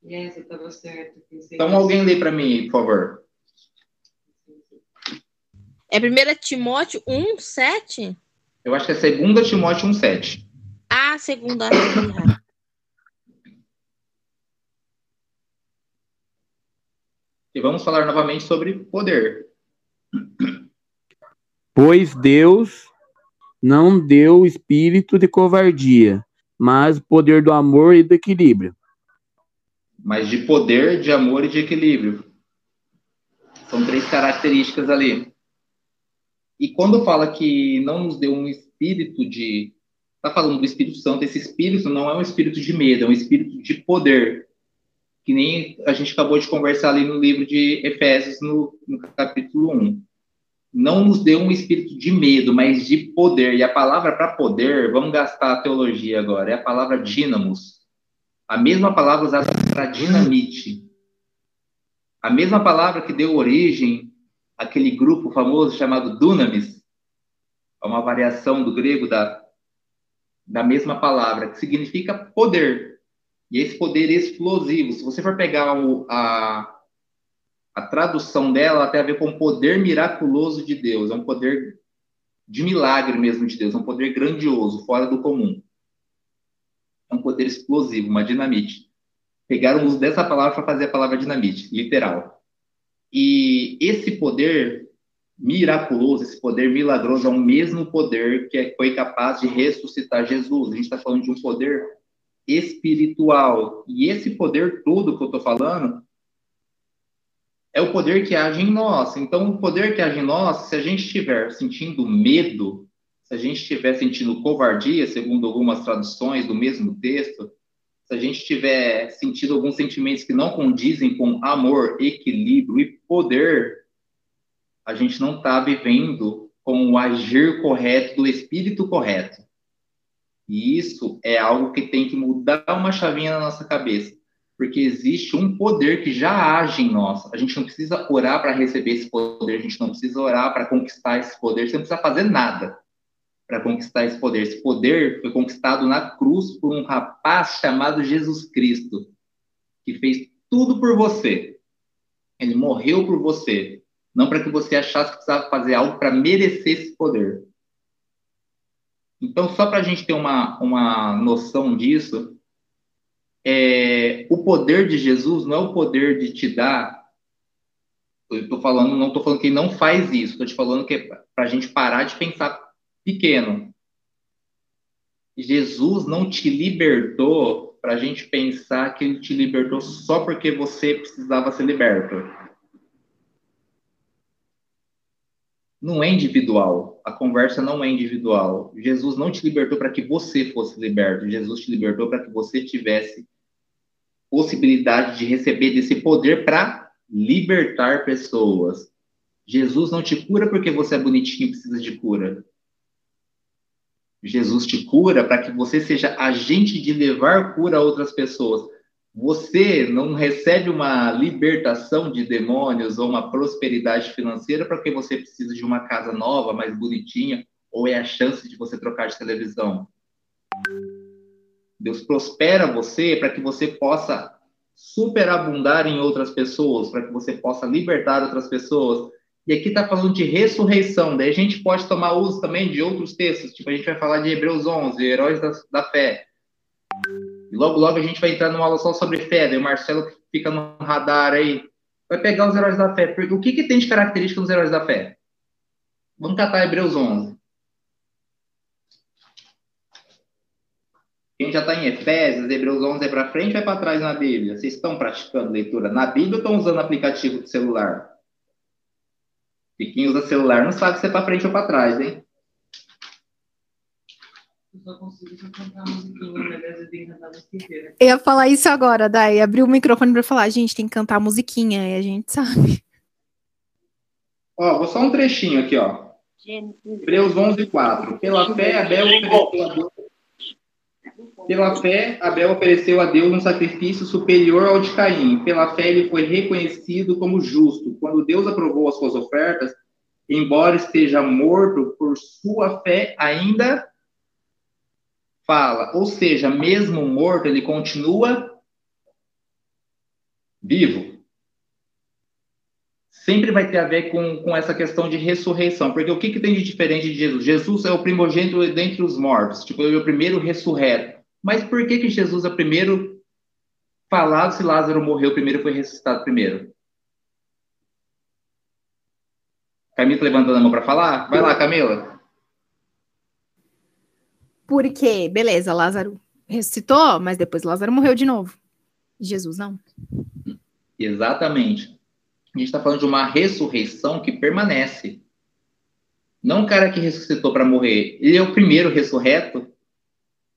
Yes, estava certo. Então alguém lê para mim, por favor. É 1 Timóteo 1, 7? Eu acho que é 2 Timóteo 1, 7. Ah, segunda. E vamos falar novamente sobre poder. Pois Deus não deu espírito de covardia, mas poder do amor e do equilíbrio. Mas de poder, de amor e de equilíbrio. São três características ali. E quando fala que não nos deu um espírito de. Está falando do Espírito Santo, esse espírito não é um espírito de medo, é um espírito de poder. Que nem a gente acabou de conversar ali no livro de Efésios, no, no capítulo 1. Não nos deu um espírito de medo, mas de poder. E a palavra para poder, vamos gastar a teologia agora, é a palavra dínamos. A mesma palavra usada para dinamite. A mesma palavra que deu origem aquele grupo famoso chamado Dunamis, é uma variação do grego da, da mesma palavra, que significa poder. E esse poder explosivo, se você for pegar o, a, a tradução dela, ela tem a ver com o poder miraculoso de Deus, é um poder de milagre mesmo de Deus, é um poder grandioso, fora do comum. É um poder explosivo, uma dinamite. Pegaram o uso dessa palavra para fazer a palavra dinamite, literal. E esse poder miraculoso, esse poder milagroso é o mesmo poder que foi capaz de ressuscitar Jesus. A gente está falando de um poder espiritual. E esse poder todo que eu estou falando é o poder que age em nós. Então, o poder que age em nós, se a gente estiver sentindo medo, se a gente estiver sentindo covardia, segundo algumas traduções do mesmo texto, se a gente tiver sentido alguns sentimentos que não condizem com amor, equilíbrio e poder, a gente não está vivendo com o agir correto do espírito correto. E isso é algo que tem que mudar uma chavinha na nossa cabeça, porque existe um poder que já age em nós. A gente não precisa orar para receber esse poder, a gente não precisa orar para conquistar esse poder, você não precisa fazer nada para conquistar esse poder. Esse poder foi conquistado na cruz por um rapaz chamado Jesus Cristo, que fez tudo por você. Ele morreu por você, não para que você achasse que precisava fazer algo para merecer esse poder. Então, só para a gente ter uma, uma noção disso, é, o poder de Jesus não é o poder de te dar. Eu estou falando, não estou falando que não faz isso, estou te falando que é para a gente parar de pensar pequeno. Jesus não te libertou para a gente pensar que ele te libertou só porque você precisava ser liberto. Não é individual. A conversa não é individual. Jesus não te libertou para que você fosse liberto. Jesus te libertou para que você tivesse possibilidade de receber desse poder para libertar pessoas. Jesus não te cura porque você é bonitinho e precisa de cura. Jesus te cura para que você seja agente de levar cura a outras pessoas. Você não recebe uma libertação de demônios ou uma prosperidade financeira porque você precisa de uma casa nova, mais bonitinha, ou é a chance de você trocar de televisão. Deus prospera você para que você possa superabundar em outras pessoas, para que você possa libertar outras pessoas. E aqui está falando de ressurreição. Daí a gente pode tomar uso também de outros textos. Tipo, a gente vai falar de Hebreus 11, Heróis da, da Fé. E logo, logo a gente vai entrar numa aula só sobre fé. Daí o Marcelo fica no radar aí. Vai pegar os Heróis da Fé. Porque o que, que tem de característica nos Heróis da Fé? Vamos catar Hebreus 11. Quem já está em Efésios, Hebreus 11 é para frente ou é para trás na Bíblia? Vocês estão praticando leitura na Bíblia ou estão usando aplicativo de celular? E quem usa celular não sabe se é para frente ou para trás, hein? Eu ia falar isso agora, Dai. Abriu o microfone para falar, gente, tem que cantar a musiquinha, e a gente sabe. Ó, vou só um trechinho aqui, ó. Hebreus 11, 4. Pela fé, Abel ofereceu a Deus pela fé, Abel ofereceu a Deus um sacrifício superior ao de Caim. Pela fé, ele foi reconhecido como justo. Quando Deus aprovou as suas ofertas, embora esteja morto, por sua fé ainda fala. Ou seja, mesmo morto, ele continua vivo. Sempre vai ter a ver com, com essa questão de ressurreição. Porque o que, que tem de diferente de Jesus? Jesus é o primogênito dentre os mortos. Tipo, ele é o primeiro ressurreto. Mas por que, que Jesus é primeiro falado se Lázaro morreu primeiro e foi ressuscitado primeiro? Camila levantando a mão para falar? Vai lá, Camila. Porque, beleza, Lázaro ressuscitou, mas depois Lázaro morreu de novo. Jesus não. Exatamente. A gente está falando de uma ressurreição que permanece. Não o cara que ressuscitou para morrer. Ele é o primeiro ressurreto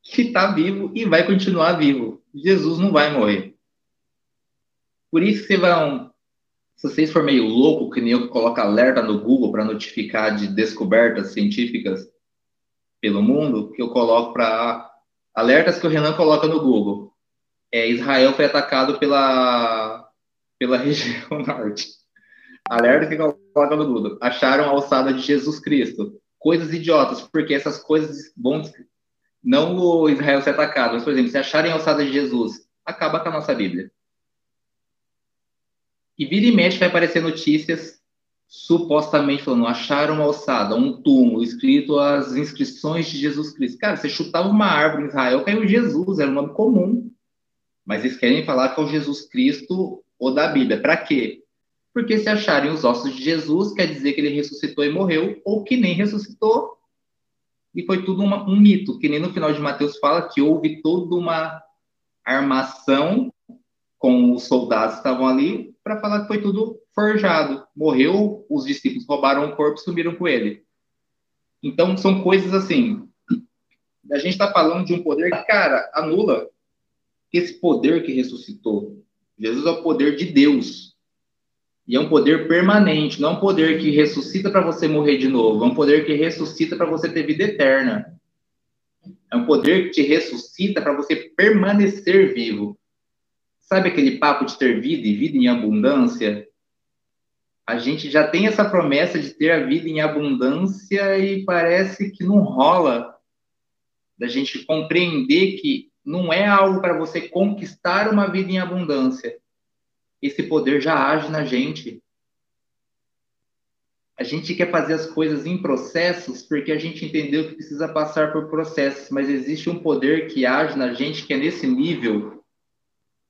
que está vivo e vai continuar vivo. Jesus não vai morrer. Por isso que vão, se vocês for meio louco, que nem eu que coloco alerta no Google para notificar de descobertas científicas pelo mundo, que eu coloco para alertas que o Renan coloca no Google. É, Israel foi atacado pela pela região norte. Alerta que coloca no Google. Acharam a alçada de Jesus Cristo. Coisas idiotas, porque essas coisas vão não o Israel ser atacado, mas, por exemplo, se acharem a alçada de Jesus, acaba com a nossa Bíblia. E vira e mexe vai aparecer notícias supostamente falando, acharam uma alçada, um túmulo, escrito as inscrições de Jesus Cristo. Cara, você chutava uma árvore em Israel, caiu Jesus, era um nome comum. Mas eles querem falar que é o Jesus Cristo ou da Bíblia. Para quê? Porque se acharem os ossos de Jesus, quer dizer que ele ressuscitou e morreu, ou que nem ressuscitou e foi tudo uma, um mito, que nem no final de Mateus fala que houve toda uma armação com os soldados que estavam ali para falar que foi tudo forjado. Morreu, os discípulos roubaram o corpo e sumiram com ele. Então, são coisas assim. A gente está falando de um poder que, cara, anula esse poder que ressuscitou. Jesus é o poder de Deus. E é um poder permanente, não é um poder que ressuscita para você morrer de novo, é um poder que ressuscita para você ter vida eterna. É um poder que te ressuscita para você permanecer vivo. Sabe aquele papo de ter vida e vida em abundância? A gente já tem essa promessa de ter a vida em abundância e parece que não rola da gente compreender que não é algo para você conquistar uma vida em abundância esse poder já age na gente. A gente quer fazer as coisas em processos porque a gente entendeu que precisa passar por processos, mas existe um poder que age na gente que é nesse nível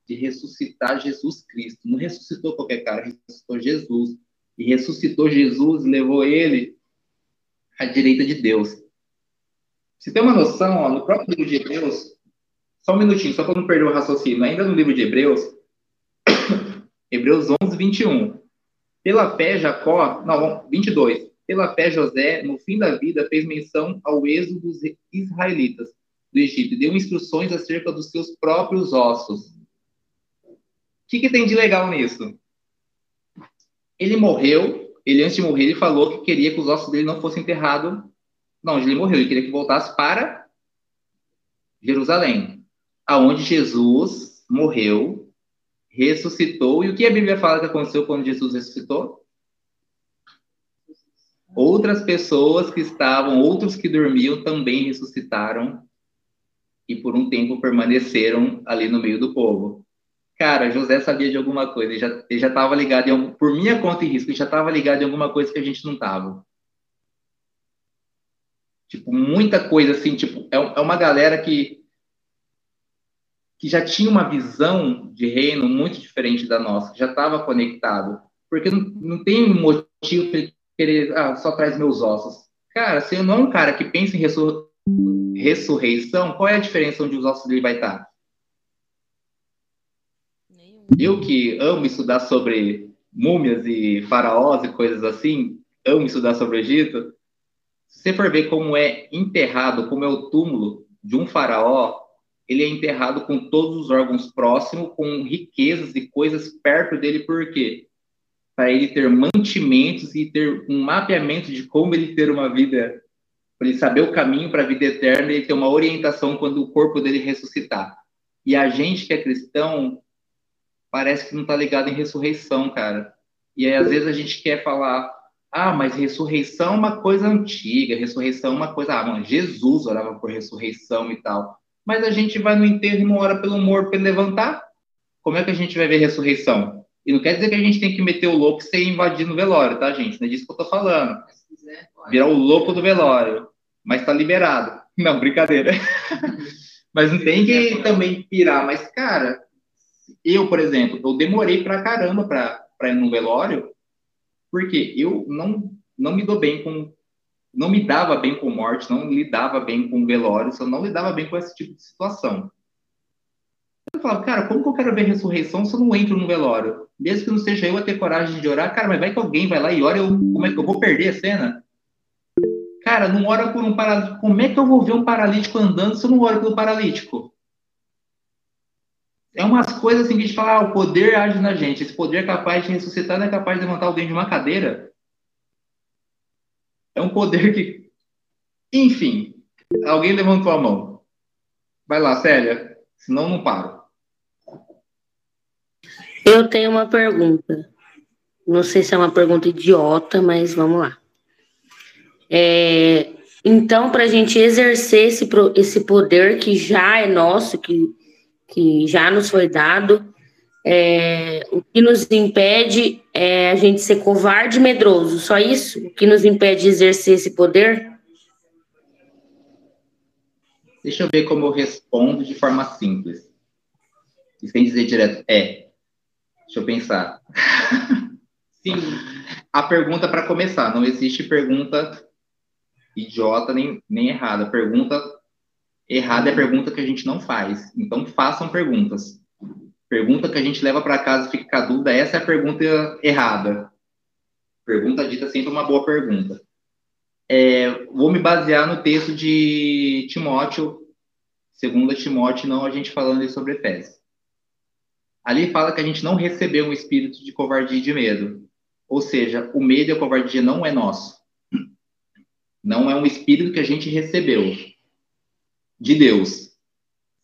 de ressuscitar Jesus Cristo. Não ressuscitou qualquer cara, ressuscitou Jesus. E ressuscitou Jesus, levou ele à direita de Deus. Você tem uma noção, ó, no próprio livro de Hebreus, só um minutinho, só para não perder o raciocínio, ainda no livro de Hebreus, Hebreus 11, 21. Pela fé, Jacó, não, 22. Pela fé, José, no fim da vida, fez menção ao êxodo dos israelitas do Egito e deu instruções acerca dos seus próprios ossos. O que, que tem de legal nisso? Ele morreu, ele antes de morrer, ele falou que queria que os ossos dele não fossem enterrados. Não, ele morreu, ele queria que voltasse para Jerusalém, aonde Jesus morreu ressuscitou. E o que a Bíblia fala que aconteceu quando Jesus ressuscitou? Outras pessoas que estavam, outros que dormiam também ressuscitaram e por um tempo permaneceram ali no meio do povo. Cara, José sabia de alguma coisa, ele já, ele já tava ligado, em, por minha conta e risco, ele já tava ligado em alguma coisa que a gente não tava. Tipo, muita coisa assim, tipo, é, é uma galera que que já tinha uma visão de reino muito diferente da nossa, já estava conectado. Porque não, não tem motivo para ele querer, ah, só traz meus ossos. Cara, se eu não é um cara que pensa em ressur ressurreição, qual é a diferença onde os ossos dele vai estar? Eu que amo estudar sobre múmias e faraós e coisas assim, amo estudar sobre o Egito. Se você for ver como é enterrado, como é o túmulo de um faraó, ele é enterrado com todos os órgãos próximos, com riquezas e coisas perto dele, por quê? Para ele ter mantimentos e ter um mapeamento de como ele ter uma vida, para ele saber o caminho para a vida eterna e ter uma orientação quando o corpo dele ressuscitar. E a gente que é cristão parece que não está ligado em ressurreição, cara. E aí, às vezes a gente quer falar, ah, mas ressurreição é uma coisa antiga, ressurreição é uma coisa, ah, mano, Jesus orava por ressurreição e tal mas a gente vai no enterro e não ora pelo morto para ele levantar. Como é que a gente vai ver ressurreição? E não quer dizer que a gente tem que meter o louco e ser invadir no velório, tá, gente? Não é disso que eu tô falando. Virar o louco do velório. Mas tá liberado. Não, brincadeira. mas não tem que também pirar. Mas, cara, eu, por exemplo, eu demorei pra caramba pra, pra ir no velório, porque eu não, não me dou bem com não me dava bem com morte, não lidava bem com velórios, eu não lidava bem com esse tipo de situação. Eu falava, cara, como que eu quero ver ressurreição se eu não entro no velório? Mesmo que não seja eu a ter coragem de orar, cara, mas vai que alguém vai lá e ora, eu, como é que eu vou perder a cena? Cara, não ora por um paralítico. Como é que eu vou ver um paralítico andando se eu não oro pelo paralítico? É umas coisas assim que a gente fala, ah, o poder age na gente. Esse poder é capaz de ressuscitar, não é capaz de levantar alguém de uma cadeira. É um poder que. Enfim, alguém levantou a mão. Vai lá, Célia, senão não paro. Eu tenho uma pergunta. Não sei se é uma pergunta idiota, mas vamos lá. É, então, para a gente exercer esse, esse poder que já é nosso, que, que já nos foi dado, é, o que nos impede é a gente ser covarde e medroso, só isso? O que nos impede de exercer esse poder? Deixa eu ver como eu respondo de forma simples. E sem dizer direto, é. Deixa eu pensar. Sim. A pergunta para começar, não existe pergunta idiota nem, nem errada. Pergunta errada é pergunta que a gente não faz. Então façam perguntas. Pergunta que a gente leva para casa e fica com a dúvida, essa é a pergunta errada. Pergunta dita sempre uma boa pergunta. É, vou me basear no texto de Timóteo, segunda Timóteo, não a gente falando sobre Efésios. Ali fala que a gente não recebeu um espírito de covardia e de medo. Ou seja, o medo e a covardia não é nosso. Não é um espírito que a gente recebeu de Deus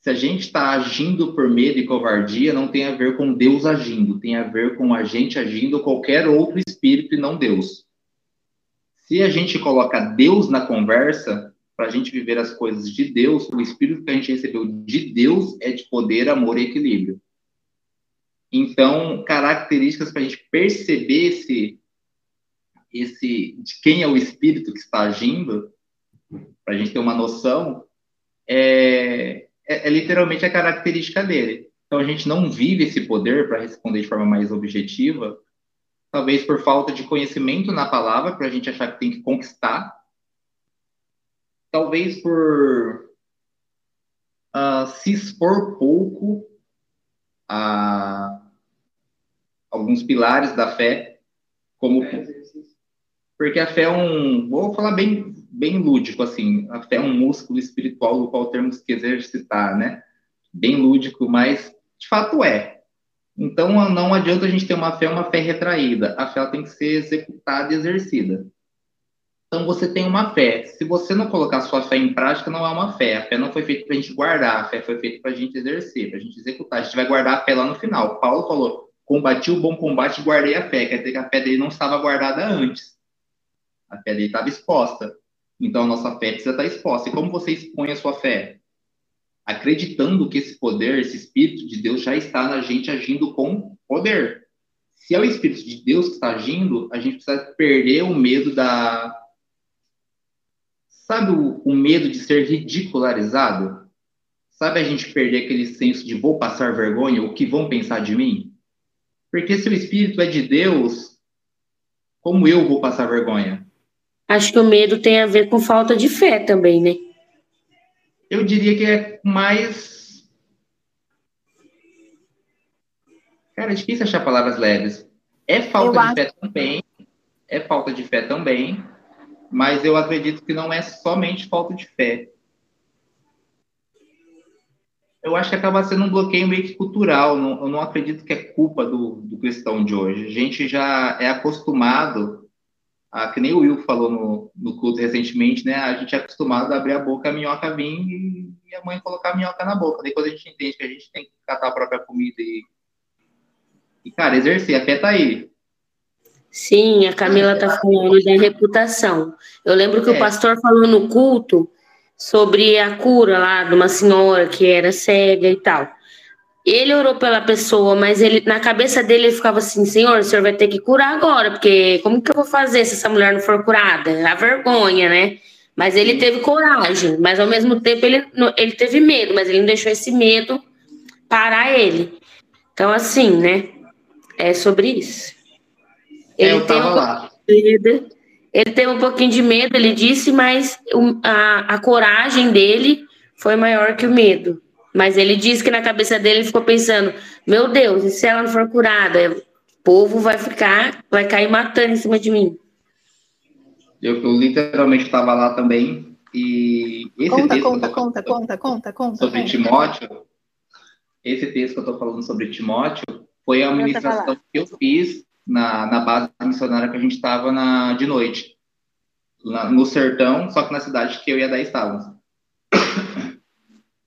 se a gente está agindo por medo e covardia, não tem a ver com Deus agindo, tem a ver com a gente agindo qualquer outro espírito e não Deus. Se a gente coloca Deus na conversa, para a gente viver as coisas de Deus, o espírito que a gente recebeu de Deus é de poder, amor e equilíbrio. Então, características para a gente perceber esse, esse de quem é o espírito que está agindo, para a gente ter uma noção, é, é, é literalmente a característica dele. Então a gente não vive esse poder para responder de forma mais objetiva, talvez por falta de conhecimento na palavra, para a gente achar que tem que conquistar, talvez por uh, se expor pouco a alguns pilares da fé, como porque a fé é um, vou falar bem bem lúdico, assim, até um músculo espiritual do qual temos que exercitar, né? Bem lúdico, mas de fato é. Então não adianta a gente ter uma fé, uma fé retraída. A fé tem que ser executada e exercida. Então você tem uma fé. Se você não colocar sua fé em prática, não é uma fé. A fé não foi feita para a gente guardar, a fé foi feita para a gente exercer, para a gente executar. A gente vai guardar a fé lá no final. Paulo falou: combati o bom combate e guardei a fé. Quer dizer que a fé dele não estava guardada antes. A fé dele estava exposta. Então, a nossa fé precisa estar exposta. E como você expõe a sua fé? acreditando que esse poder, esse Espírito de Deus já está na gente agindo com poder. Se é o Espírito de Deus que está agindo, a gente precisa perder o medo da. Sabe o, o medo de ser ridicularizado? Sabe a gente perder aquele senso de vou passar vergonha, o que vão pensar de mim? Porque se o Espírito é de Deus, como eu vou passar vergonha? Acho que o medo tem a ver com falta de fé também, né? Eu diria que é mais. Cara, é difícil achar palavras leves. É falta eu de acho... fé também. É falta de fé também. Mas eu acredito que não é somente falta de fé. Eu acho que acaba sendo um bloqueio meio que cultural. Não, eu não acredito que é culpa do, do cristão de hoje. A gente já é acostumado ah, que nem o Will falou no, no culto recentemente, né? A gente é acostumado a abrir a boca, a minhoca vir e, e a mãe colocar a minhoca na boca. Depois a gente entende que a gente tem que catar a própria comida e, e cara, exercer. A fé tá aí. Sim, a Camila tá falando da reputação. Eu lembro que é. o pastor falou no culto sobre a cura lá de uma senhora que era cega e tal. Ele orou pela pessoa, mas ele na cabeça dele ele ficava assim: Senhor, o senhor vai ter que curar agora, porque como que eu vou fazer se essa mulher não for curada? A vergonha, né? Mas ele teve coragem, mas ao mesmo tempo ele, ele teve medo, mas ele não deixou esse medo parar ele. Então, assim, né? É sobre isso. Ele eu tava um lá. Medo, ele teve um pouquinho de medo, ele disse, mas a, a coragem dele foi maior que o medo. Mas ele disse que na cabeça dele ele ficou pensando: meu Deus, e se ela não for curada? O povo vai ficar, vai cair matando em cima de mim. Eu, eu literalmente estava lá também. E esse conta, texto conta, conta, conta, conta, conta. Sobre conta. Timóteo, esse texto que eu estou falando sobre Timóteo foi a ministração que eu fiz na, na base missionária que a gente estava de noite, lá, no sertão, só que na cidade que eu e a Daí estávamos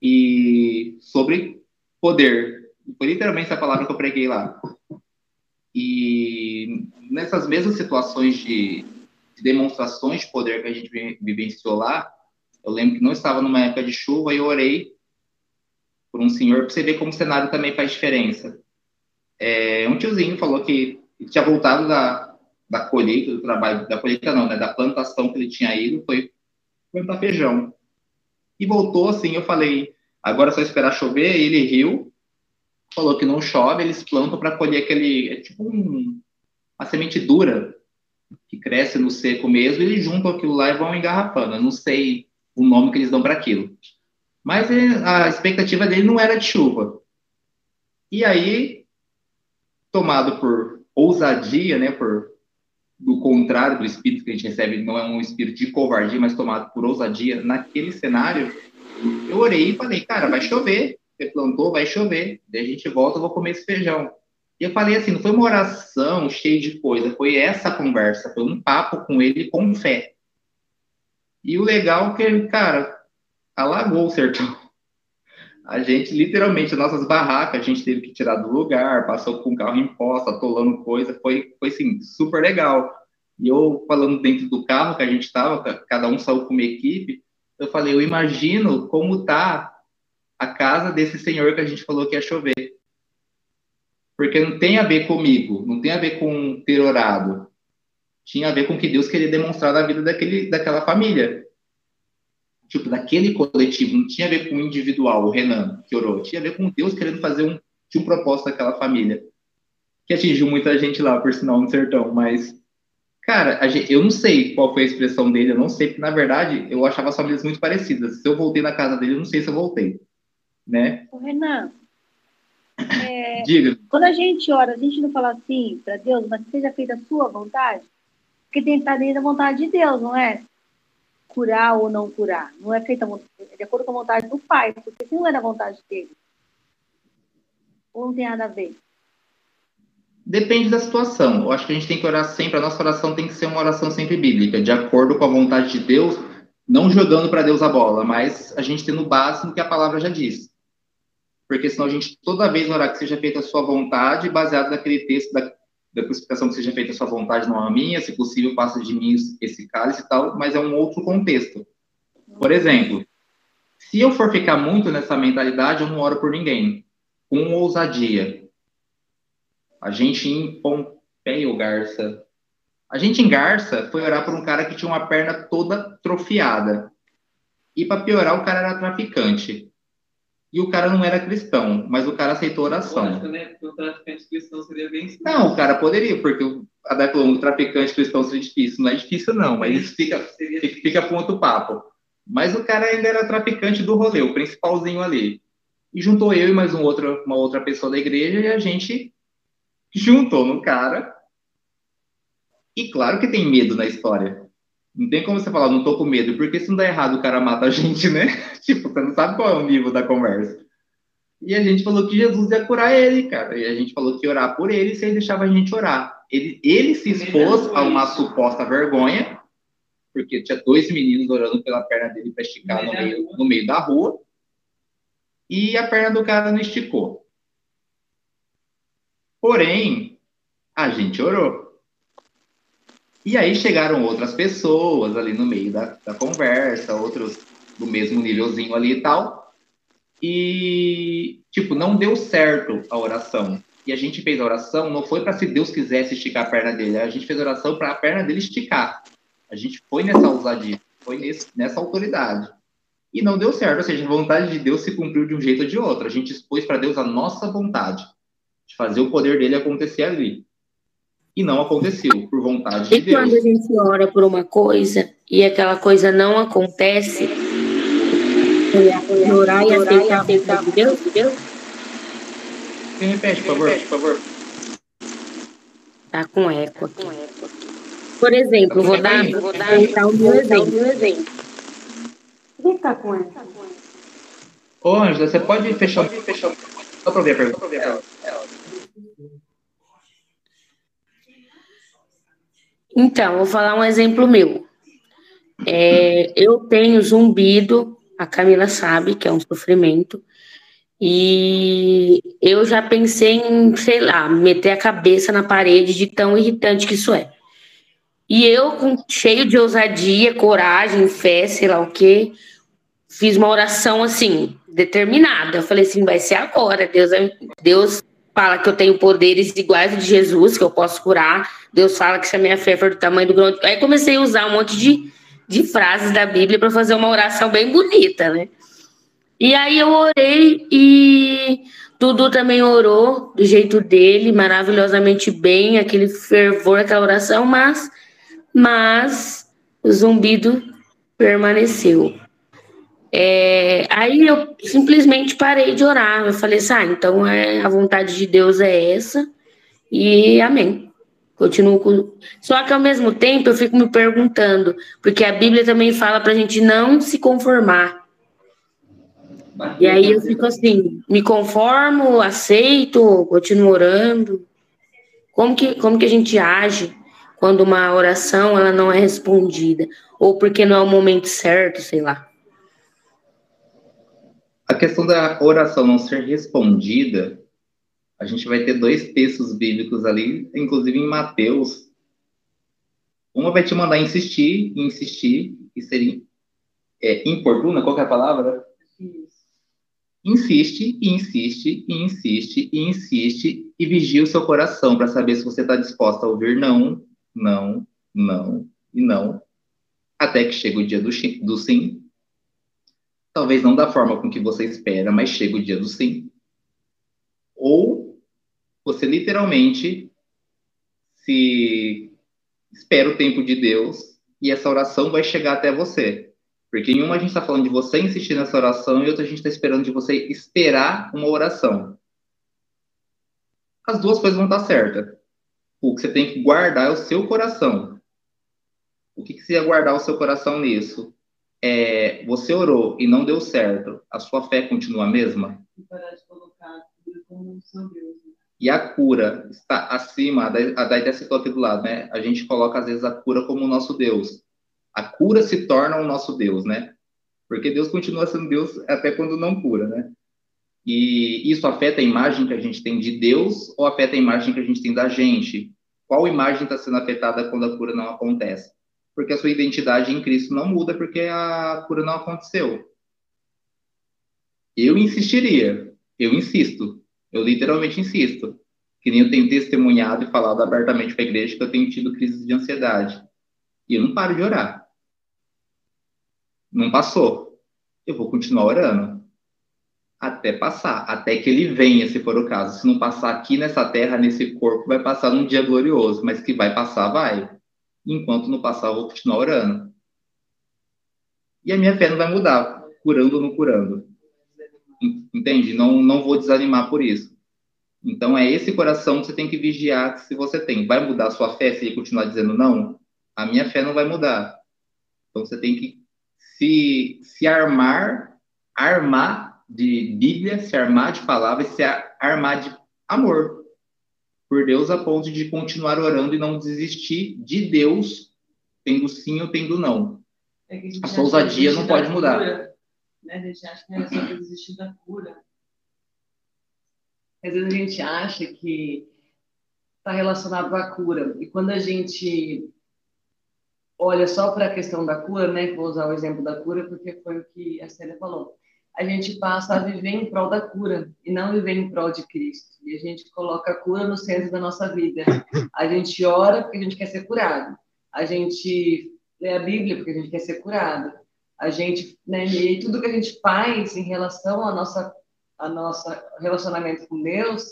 e sobre poder. Foi literalmente essa palavra que eu preguei lá. E nessas mesmas situações de, de demonstrações de poder que a gente vivenciou lá, eu lembro que não estava numa época de chuva e eu orei por um senhor para você ver como o cenário também faz diferença. É, um tiozinho falou que tinha voltado da, da colheita, do trabalho, da colheita não, né, da plantação que ele tinha ido, foi plantar feijão e voltou assim. Eu falei, agora é só esperar chover. Ele riu, falou que não chove, eles plantam para colher aquele. É tipo um, uma semente dura que cresce no seco mesmo. E eles juntam aquilo lá e vão engarrafando. Eu não sei o nome que eles dão para aquilo. Mas a expectativa dele não era de chuva. E aí, tomado por ousadia, né, por do contrário do espírito que a gente recebe, não é um espírito de covardia, mas tomado por ousadia, naquele cenário, eu orei e falei, cara, vai chover, você plantou, vai chover, daí a gente volta, eu vou comer esse feijão. E eu falei assim, não foi uma oração cheia de coisa, foi essa conversa, foi um papo com ele com fé. E o legal é que, cara, alagou o sertão. A gente, literalmente, nossas barracas, a gente teve que tirar do lugar, passou com o carro em posta, atolando coisa, foi, foi assim, super legal. E eu, falando dentro do carro que a gente estava, cada um saiu com uma equipe, eu falei, eu imagino como tá a casa desse senhor que a gente falou que ia chover. Porque não tem a ver comigo, não tem a ver com ter orado. Tinha a ver com o que Deus queria demonstrar na vida daquele, daquela família tipo, daquele coletivo, não tinha a ver com o individual, o Renan, que orou, tinha a ver com Deus querendo fazer um, de um propósito daquela família, que atingiu muita gente lá, por sinal, no sertão, mas, cara, gente, eu não sei qual foi a expressão dele, eu não sei, porque, na verdade, eu achava as famílias muito parecidas, se eu voltei na casa dele, eu não sei se eu voltei, né? Ô, Renan, é, Diga. Quando a gente ora, a gente não fala assim para Deus, mas seja feita a sua vontade, porque tem que estar dentro da vontade de Deus, não é? Curar ou não curar. Não é feita de acordo com a vontade do pai, porque se não é da vontade dele, ou não tem nada a ver. Depende da situação. Eu acho que a gente tem que orar sempre, a nossa oração tem que ser uma oração sempre bíblica, de acordo com a vontade de Deus, não jogando para Deus a bola, mas a gente tendo base no que a palavra já diz. Porque senão a gente toda vez orar que seja feita a sua vontade, baseado naquele texto da crucificação que seja feita a sua vontade, não a minha, se possível, passa de mim esse cálice e tal, mas é um outro contexto. Por exemplo, Se eu for ficar muito nessa mentalidade, eu não oro por ninguém. Com ousadia. A gente em Pompeio, Garça. A gente em Garça foi orar por um cara que tinha uma perna toda trofiada. E para piorar, o cara era traficante. E o cara não era cristão, mas o cara aceitou oração. Poxa, né? Porque o traficante cristão seria bem Não, o cara poderia, porque o a um traficante cristão seria difícil. Não é difícil, não, mas isso fica, fica, fica para outro papo. Mas o cara ainda era traficante do rolê, o principalzinho ali. E juntou eu e mais um outro, uma outra pessoa da igreja e a gente juntou no cara. E claro que tem medo na história. Não tem como você falar, não tô com medo, porque se não dá errado o cara mata a gente, né? tipo, você não sabe qual é o nível da conversa. E a gente falou que Jesus ia curar ele, cara. E a gente falou que ia orar por ele se ele deixava a gente orar. Ele, ele se expôs a uma suposta vergonha, porque tinha dois meninos orando pela perna dele para esticar no meio, no meio da rua. E a perna do cara não esticou. Porém, a gente orou. E aí chegaram outras pessoas ali no meio da, da conversa, outros do mesmo nívelzinho ali e tal. E, tipo, não deu certo a oração. E a gente fez a oração, não foi para se Deus quisesse esticar a perna dele, a gente fez a oração para a perna dele esticar. A gente foi nessa ousadia, foi nesse, nessa autoridade. E não deu certo, ou seja, a vontade de Deus se cumpriu de um jeito ou de outro. A gente expôs para Deus a nossa vontade, de fazer o poder dele acontecer ali e não aconteceu por vontade de E Deus. quando a gente ora por uma coisa e aquela coisa não acontece, orar e aceitar a de Deus, Deus Quem repete, por favor? por favor. tá com eco aqui. Por exemplo, vou dar, vou dar então, um meu exemplo. Quem tá com eco? Ô, Ângela, você pode fechar, fechar só para ver a pergunta. Então, vou falar um exemplo meu. É, eu tenho zumbido, a Camila sabe que é um sofrimento, e eu já pensei em, sei lá, meter a cabeça na parede de tão irritante que isso é. E eu, cheio de ousadia, coragem, fé, sei lá o quê, fiz uma oração assim, determinada. Eu falei assim: vai ser agora. Deus, Deus fala que eu tenho poderes iguais de Jesus, que eu posso curar. Deus fala que se a minha fé for do tamanho do grão. Aí comecei a usar um monte de, de frases da Bíblia para fazer uma oração bem bonita, né? E aí eu orei e Dudu também orou do jeito dele, maravilhosamente bem, aquele fervor, aquela oração, mas, mas o zumbido permaneceu. É, aí eu simplesmente parei de orar. Eu falei assim: ah, então é, a vontade de Deus é essa, e amém. Continuo com. Só que ao mesmo tempo eu fico me perguntando, porque a Bíblia também fala para a gente não se conformar. E aí eu fico assim, me conformo, aceito, continuo orando. Como que, como que a gente age quando uma oração ela não é respondida? Ou porque não é o momento certo, sei lá. A questão da oração não ser respondida, a gente vai ter dois textos bíblicos ali, inclusive em Mateus. Uma vai te mandar insistir, insistir, e ser é, importuna, qual é a palavra? Insiste, insiste, insiste, insiste, e vigia o seu coração para saber se você está disposta a ouvir não, não, não e não, até que chega o dia do, do sim. Talvez não da forma com que você espera, mas chega o dia do sim. Ou você literalmente se espera o tempo de Deus e essa oração vai chegar até você. Porque em uma a gente está falando de você insistir nessa oração e outra a gente está esperando de você esperar uma oração. As duas coisas vão estar certas. O que você tem que guardar é o seu coração. O que, que você ia guardar o seu coração nisso? É, você orou e não deu certo, a sua fé continua a mesma? E a cura está acima, a Daí até citou aqui do lado, né? A gente coloca às vezes a cura como o nosso Deus a cura se torna o nosso Deus, né? Porque Deus continua sendo Deus até quando não cura, né? E isso afeta a imagem que a gente tem de Deus ou afeta a imagem que a gente tem da gente? Qual imagem está sendo afetada quando a cura não acontece? Porque a sua identidade em Cristo não muda porque a cura não aconteceu. Eu insistiria, eu insisto, eu literalmente insisto. Que nem eu tenho testemunhado e falado abertamente para a igreja que eu tenho tido crises de ansiedade. E eu não paro de orar. Não passou. Eu vou continuar orando. Até passar. Até que ele venha, se for o caso. Se não passar aqui nessa terra, nesse corpo, vai passar num dia glorioso. Mas que vai passar, vai. Enquanto não passar, eu vou continuar orando. E a minha fé não vai mudar, curando ou não curando. Entende? Não, não vou desanimar por isso. Então, é esse coração que você tem que vigiar se você tem. Vai mudar a sua fé se ele continuar dizendo não? A minha fé não vai mudar. Então, você tem que se, se armar, armar de Bíblia, se armar de palavras, se armar de amor por Deus a ponto de continuar orando e não desistir de Deus, tendo sim ou tendo não. É a, a sua ousadia não pode mudar. Né? A gente acha que é só desistir da cura. Às vezes a gente acha que está relacionado a cura. E quando a gente olha só para a questão da cura, né? Vou usar o exemplo da cura porque foi o que a Célia falou. A gente passa a viver em prol da cura e não viver em prol de Cristo. E a gente coloca a cura no centro da nossa vida. A gente ora porque a gente quer ser curado. A gente lê a Bíblia porque a gente quer ser curado. A gente, né, e tudo que a gente faz em relação ao nossa, a nossa relacionamento com Deus,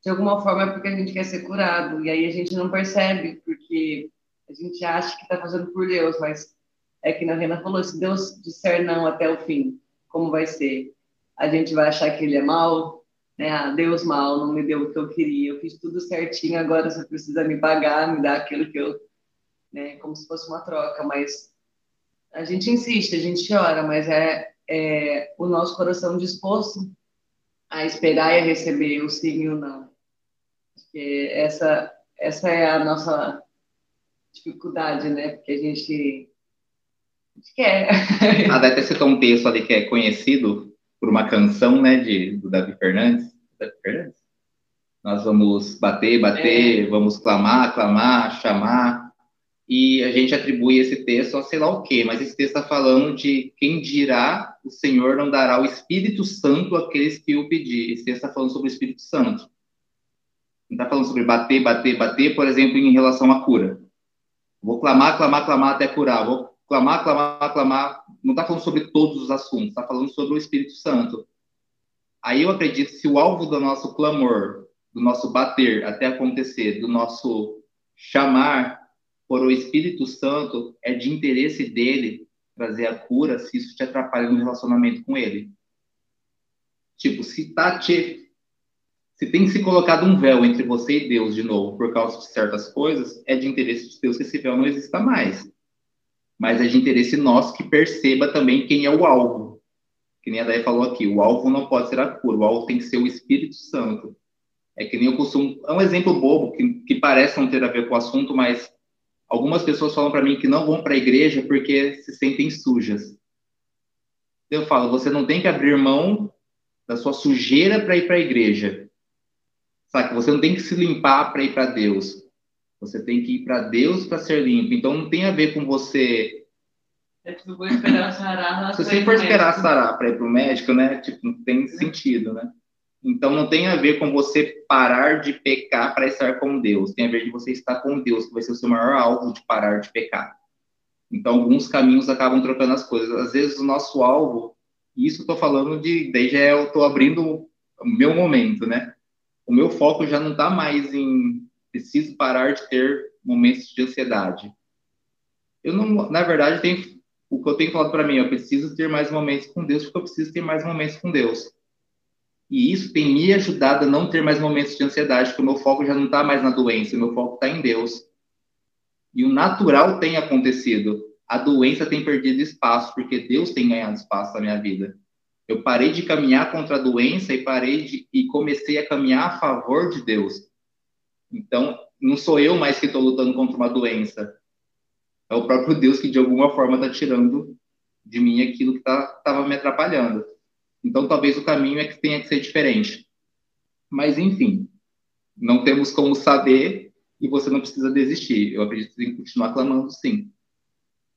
de alguma forma é porque a gente quer ser curado. E aí a gente não percebe, porque a gente acha que está fazendo por Deus, mas é que na Rena falou: se Deus disser não até o fim, como vai ser? A gente vai achar que ele é mal, né? Ah, Deus mal, não me deu o que eu queria, eu fiz tudo certinho, agora você precisa me pagar, me dar aquilo que eu. Né? Como se fosse uma troca, mas a gente insiste, a gente ora, mas é, é o nosso coração disposto a esperar e a receber o sim e o não. Porque essa, essa é a nossa dificuldade, né? Porque a gente, a gente quer. A Deta citou um texto ali que é conhecido por uma canção, né, de, do Davi Fernandes. Davi Fernandes? Nós vamos bater, bater, é. vamos clamar, clamar, chamar. E a gente atribui esse texto a sei lá o quê, mas esse texto está falando de quem dirá o Senhor não dará o Espírito Santo àqueles que o pedir. Esse texto está falando sobre o Espírito Santo. Não está falando sobre bater, bater, bater, por exemplo, em relação à cura. Vou clamar, clamar, clamar até curar. Vou clamar, clamar, clamar. Não está falando sobre todos os assuntos, está falando sobre o Espírito Santo. Aí eu acredito que se o alvo do nosso clamor, do nosso bater até acontecer, do nosso chamar por o Espírito Santo, é de interesse dele trazer a cura, se isso te atrapalha no relacionamento com ele. Tipo, se tá te se tem se colocado um véu entre você e Deus de novo por causa de certas coisas, é de interesse de Deus que esse véu não exista mais. Mas é de interesse nosso que perceba também quem é o alvo. Que nem a Daí falou aqui, o alvo não pode ser a cura, o alvo tem que ser o Espírito Santo. É que nem eu costumo. É um exemplo bobo, que, que parece não ter a ver com o assunto, mas algumas pessoas falam para mim que não vão para a igreja porque se sentem sujas. Eu falo, você não tem que abrir mão da sua sujeira para ir para a igreja Sabe? Você não tem que se limpar para ir para Deus. Você tem que ir para Deus para ser limpo. Então não tem a ver com você. É tipo, vou esperar sarar. Se você for esperar sarar para ir para o médico, né? Tipo, não tem sentido, né? Então não tem a ver com você parar de pecar para estar com Deus. Tem a ver de você estar com Deus, que vai ser o seu maior alvo de parar de pecar. Então alguns caminhos acabam trocando as coisas. Às vezes o nosso alvo, e isso estou falando de, desde eu estou abrindo o meu momento, né? o meu foco já não está mais em preciso parar de ter momentos de ansiedade. Eu não, na verdade, tem o que eu tenho falado para mim, eu preciso ter mais momentos com Deus porque eu preciso ter mais momentos com Deus. E isso tem me ajudado a não ter mais momentos de ansiedade, porque o meu foco já não está mais na doença, o meu foco está em Deus. E o natural tem acontecido. A doença tem perdido espaço, porque Deus tem ganhado espaço na minha vida. Eu parei de caminhar contra a doença e parei de e comecei a caminhar a favor de Deus. Então, não sou eu mais que estou lutando contra uma doença. É o próprio Deus que de alguma forma está tirando de mim aquilo que estava tá, me atrapalhando. Então, talvez o caminho é que tenha que ser diferente. Mas, enfim, não temos como saber e você não precisa desistir. Eu acredito que continuar clamando, sim.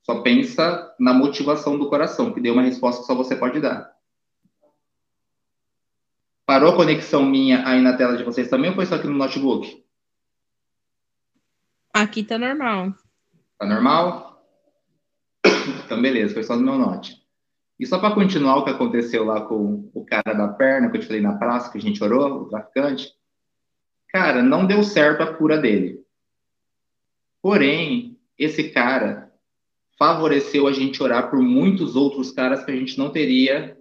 Só pensa na motivação do coração, que deu uma resposta que só você pode dar. Parou a conexão minha aí na tela de vocês também ou foi só aqui no notebook? Aqui tá normal. Tá normal? Então, beleza, foi só no meu note. E só para continuar o que aconteceu lá com o cara da perna, que eu te falei na praça, que a gente orou, o traficante. Cara, não deu certo a cura dele. Porém, esse cara favoreceu a gente orar por muitos outros caras que a gente não teria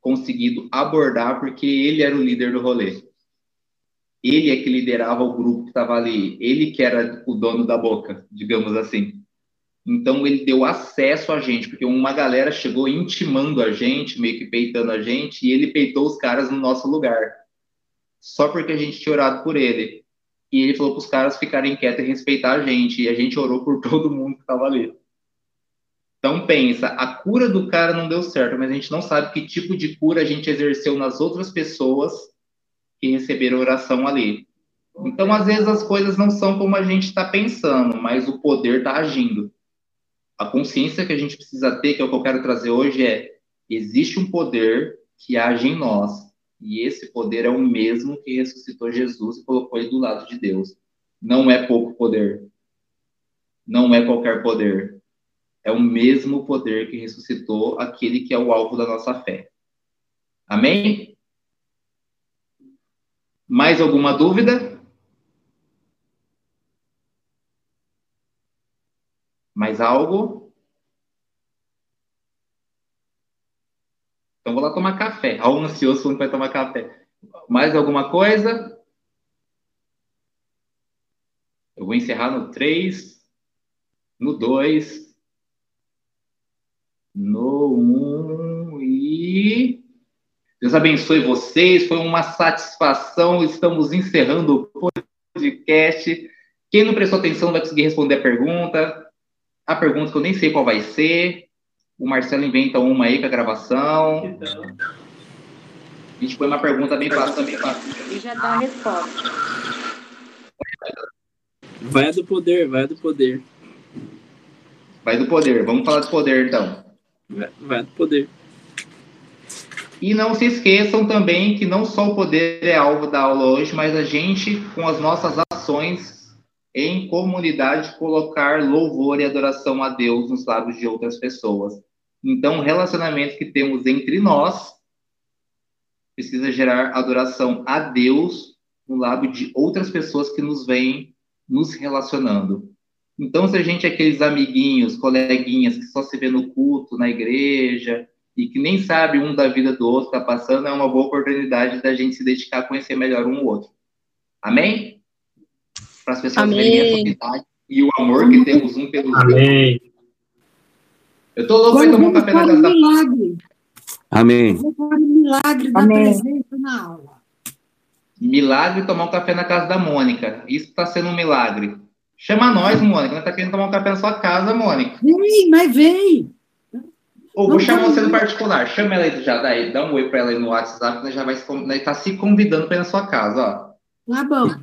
conseguido abordar, porque ele era o líder do rolê. Ele é que liderava o grupo que estava ali. Ele que era o dono da boca, digamos assim. Então ele deu acesso a gente, porque uma galera chegou intimando a gente, meio que peitando a gente, e ele peitou os caras no nosso lugar. Só porque a gente tinha orado por ele. E ele falou para os caras ficarem quietos e respeitar a gente. E a gente orou por todo mundo que estava ali. Então pensa, a cura do cara não deu certo, mas a gente não sabe que tipo de cura a gente exerceu nas outras pessoas que receberam oração ali. Então, às vezes, as coisas não são como a gente está pensando, mas o poder está agindo a consciência que a gente precisa ter, que é o que eu quero trazer hoje, é existe um poder que age em nós. E esse poder é o mesmo que ressuscitou Jesus e colocou ele do lado de Deus. Não é pouco poder. Não é qualquer poder. É o mesmo poder que ressuscitou aquele que é o alvo da nossa fé. Amém? Mais alguma dúvida? Mais algo? Então vou lá tomar café. Ao ansioso falando vai tomar café. Mais alguma coisa? Eu vou encerrar no 3, no 2, no 1 um, e. Deus abençoe vocês. Foi uma satisfação. Estamos encerrando o podcast. Quem não prestou atenção vai conseguir responder a pergunta a pergunta que eu nem sei qual vai ser. O Marcelo inventa uma aí com a gravação. Então. A gente põe uma pergunta bem fácil também. E já dá a resposta. Vai do poder, vai do poder. Vai do poder. Vamos falar do poder, então. Vai, vai do poder. E não se esqueçam também que não só o poder é alvo da aula hoje, mas a gente, com as nossas ações, em comunidade colocar louvor e adoração a Deus nos lábios de outras pessoas. Então, o relacionamento que temos entre nós precisa gerar adoração a Deus no lábio de outras pessoas que nos vêm nos relacionando. Então, se a gente é aqueles amiguinhos, coleguinhas que só se vê no culto, na igreja, e que nem sabe um da vida do outro está passando, é uma boa oportunidade da gente se dedicar a conhecer melhor um ou outro. Amém? Para as pessoas Amém. verem essa unidade e o amor que temos um pelo outro. Amém. Eu tô louco para tomar um café na casa da milagre. Amém. milagre da Amém. presença na aula. Milagre tomar um café na casa da Mônica. Isso está sendo um milagre. Chama nós, Mônica. Nós tá querendo tomar um café na sua casa, Mônica. Vem, mas vem. Ou vou chamar você no particular. Chama ela aí já, daí, dá um oi para ela aí no WhatsApp, nós já vai nós tá se convidando para ir na sua casa, ó. Tá bom.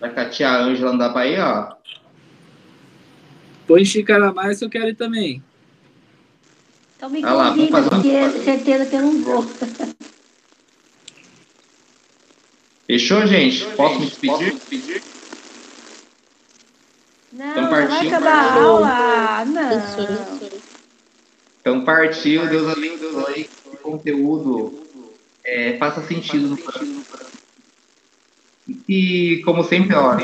Vai com a tia Ângela pra aí, ó. Põe xícara mais, eu quero ir também. Então me ah convida, porque é certeza que eu não vou. Fechou, gente? Fechou, Posso, gente? Me despedir? Posso me despedir? Não, então, partiu, vai acabar a aula. Não. Então partiu, Deus abençoe. Que o conteúdo é, faça sentido no coração e, como sempre, ó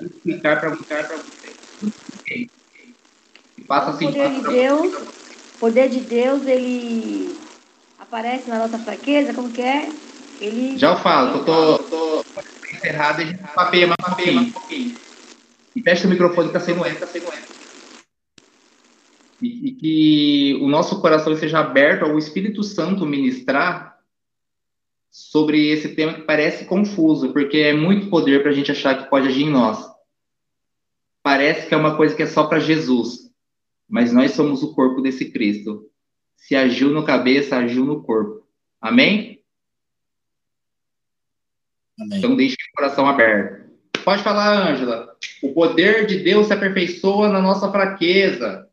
explicar para explicar para você. E passa assim, o poder de Deus, o poder de Deus, ele aparece na nossa fraqueza, como que é? Ele Já eu falo, eu tô, tô encerrado e papeia mais um pouquinho. E fecha o microfone que tá sendo eco, tá sendo eco. E, e que o nosso coração seja aberto ao Espírito Santo ministrar sobre esse tema que parece confuso, porque é muito poder para a gente achar que pode agir em nós. Parece que é uma coisa que é só para Jesus, mas nós somos o corpo desse Cristo. Se agiu no cabeça, agiu no corpo. Amém? Amém. Então deixe o coração aberto. Pode falar, Ângela. O poder de Deus se aperfeiçoa na nossa fraqueza.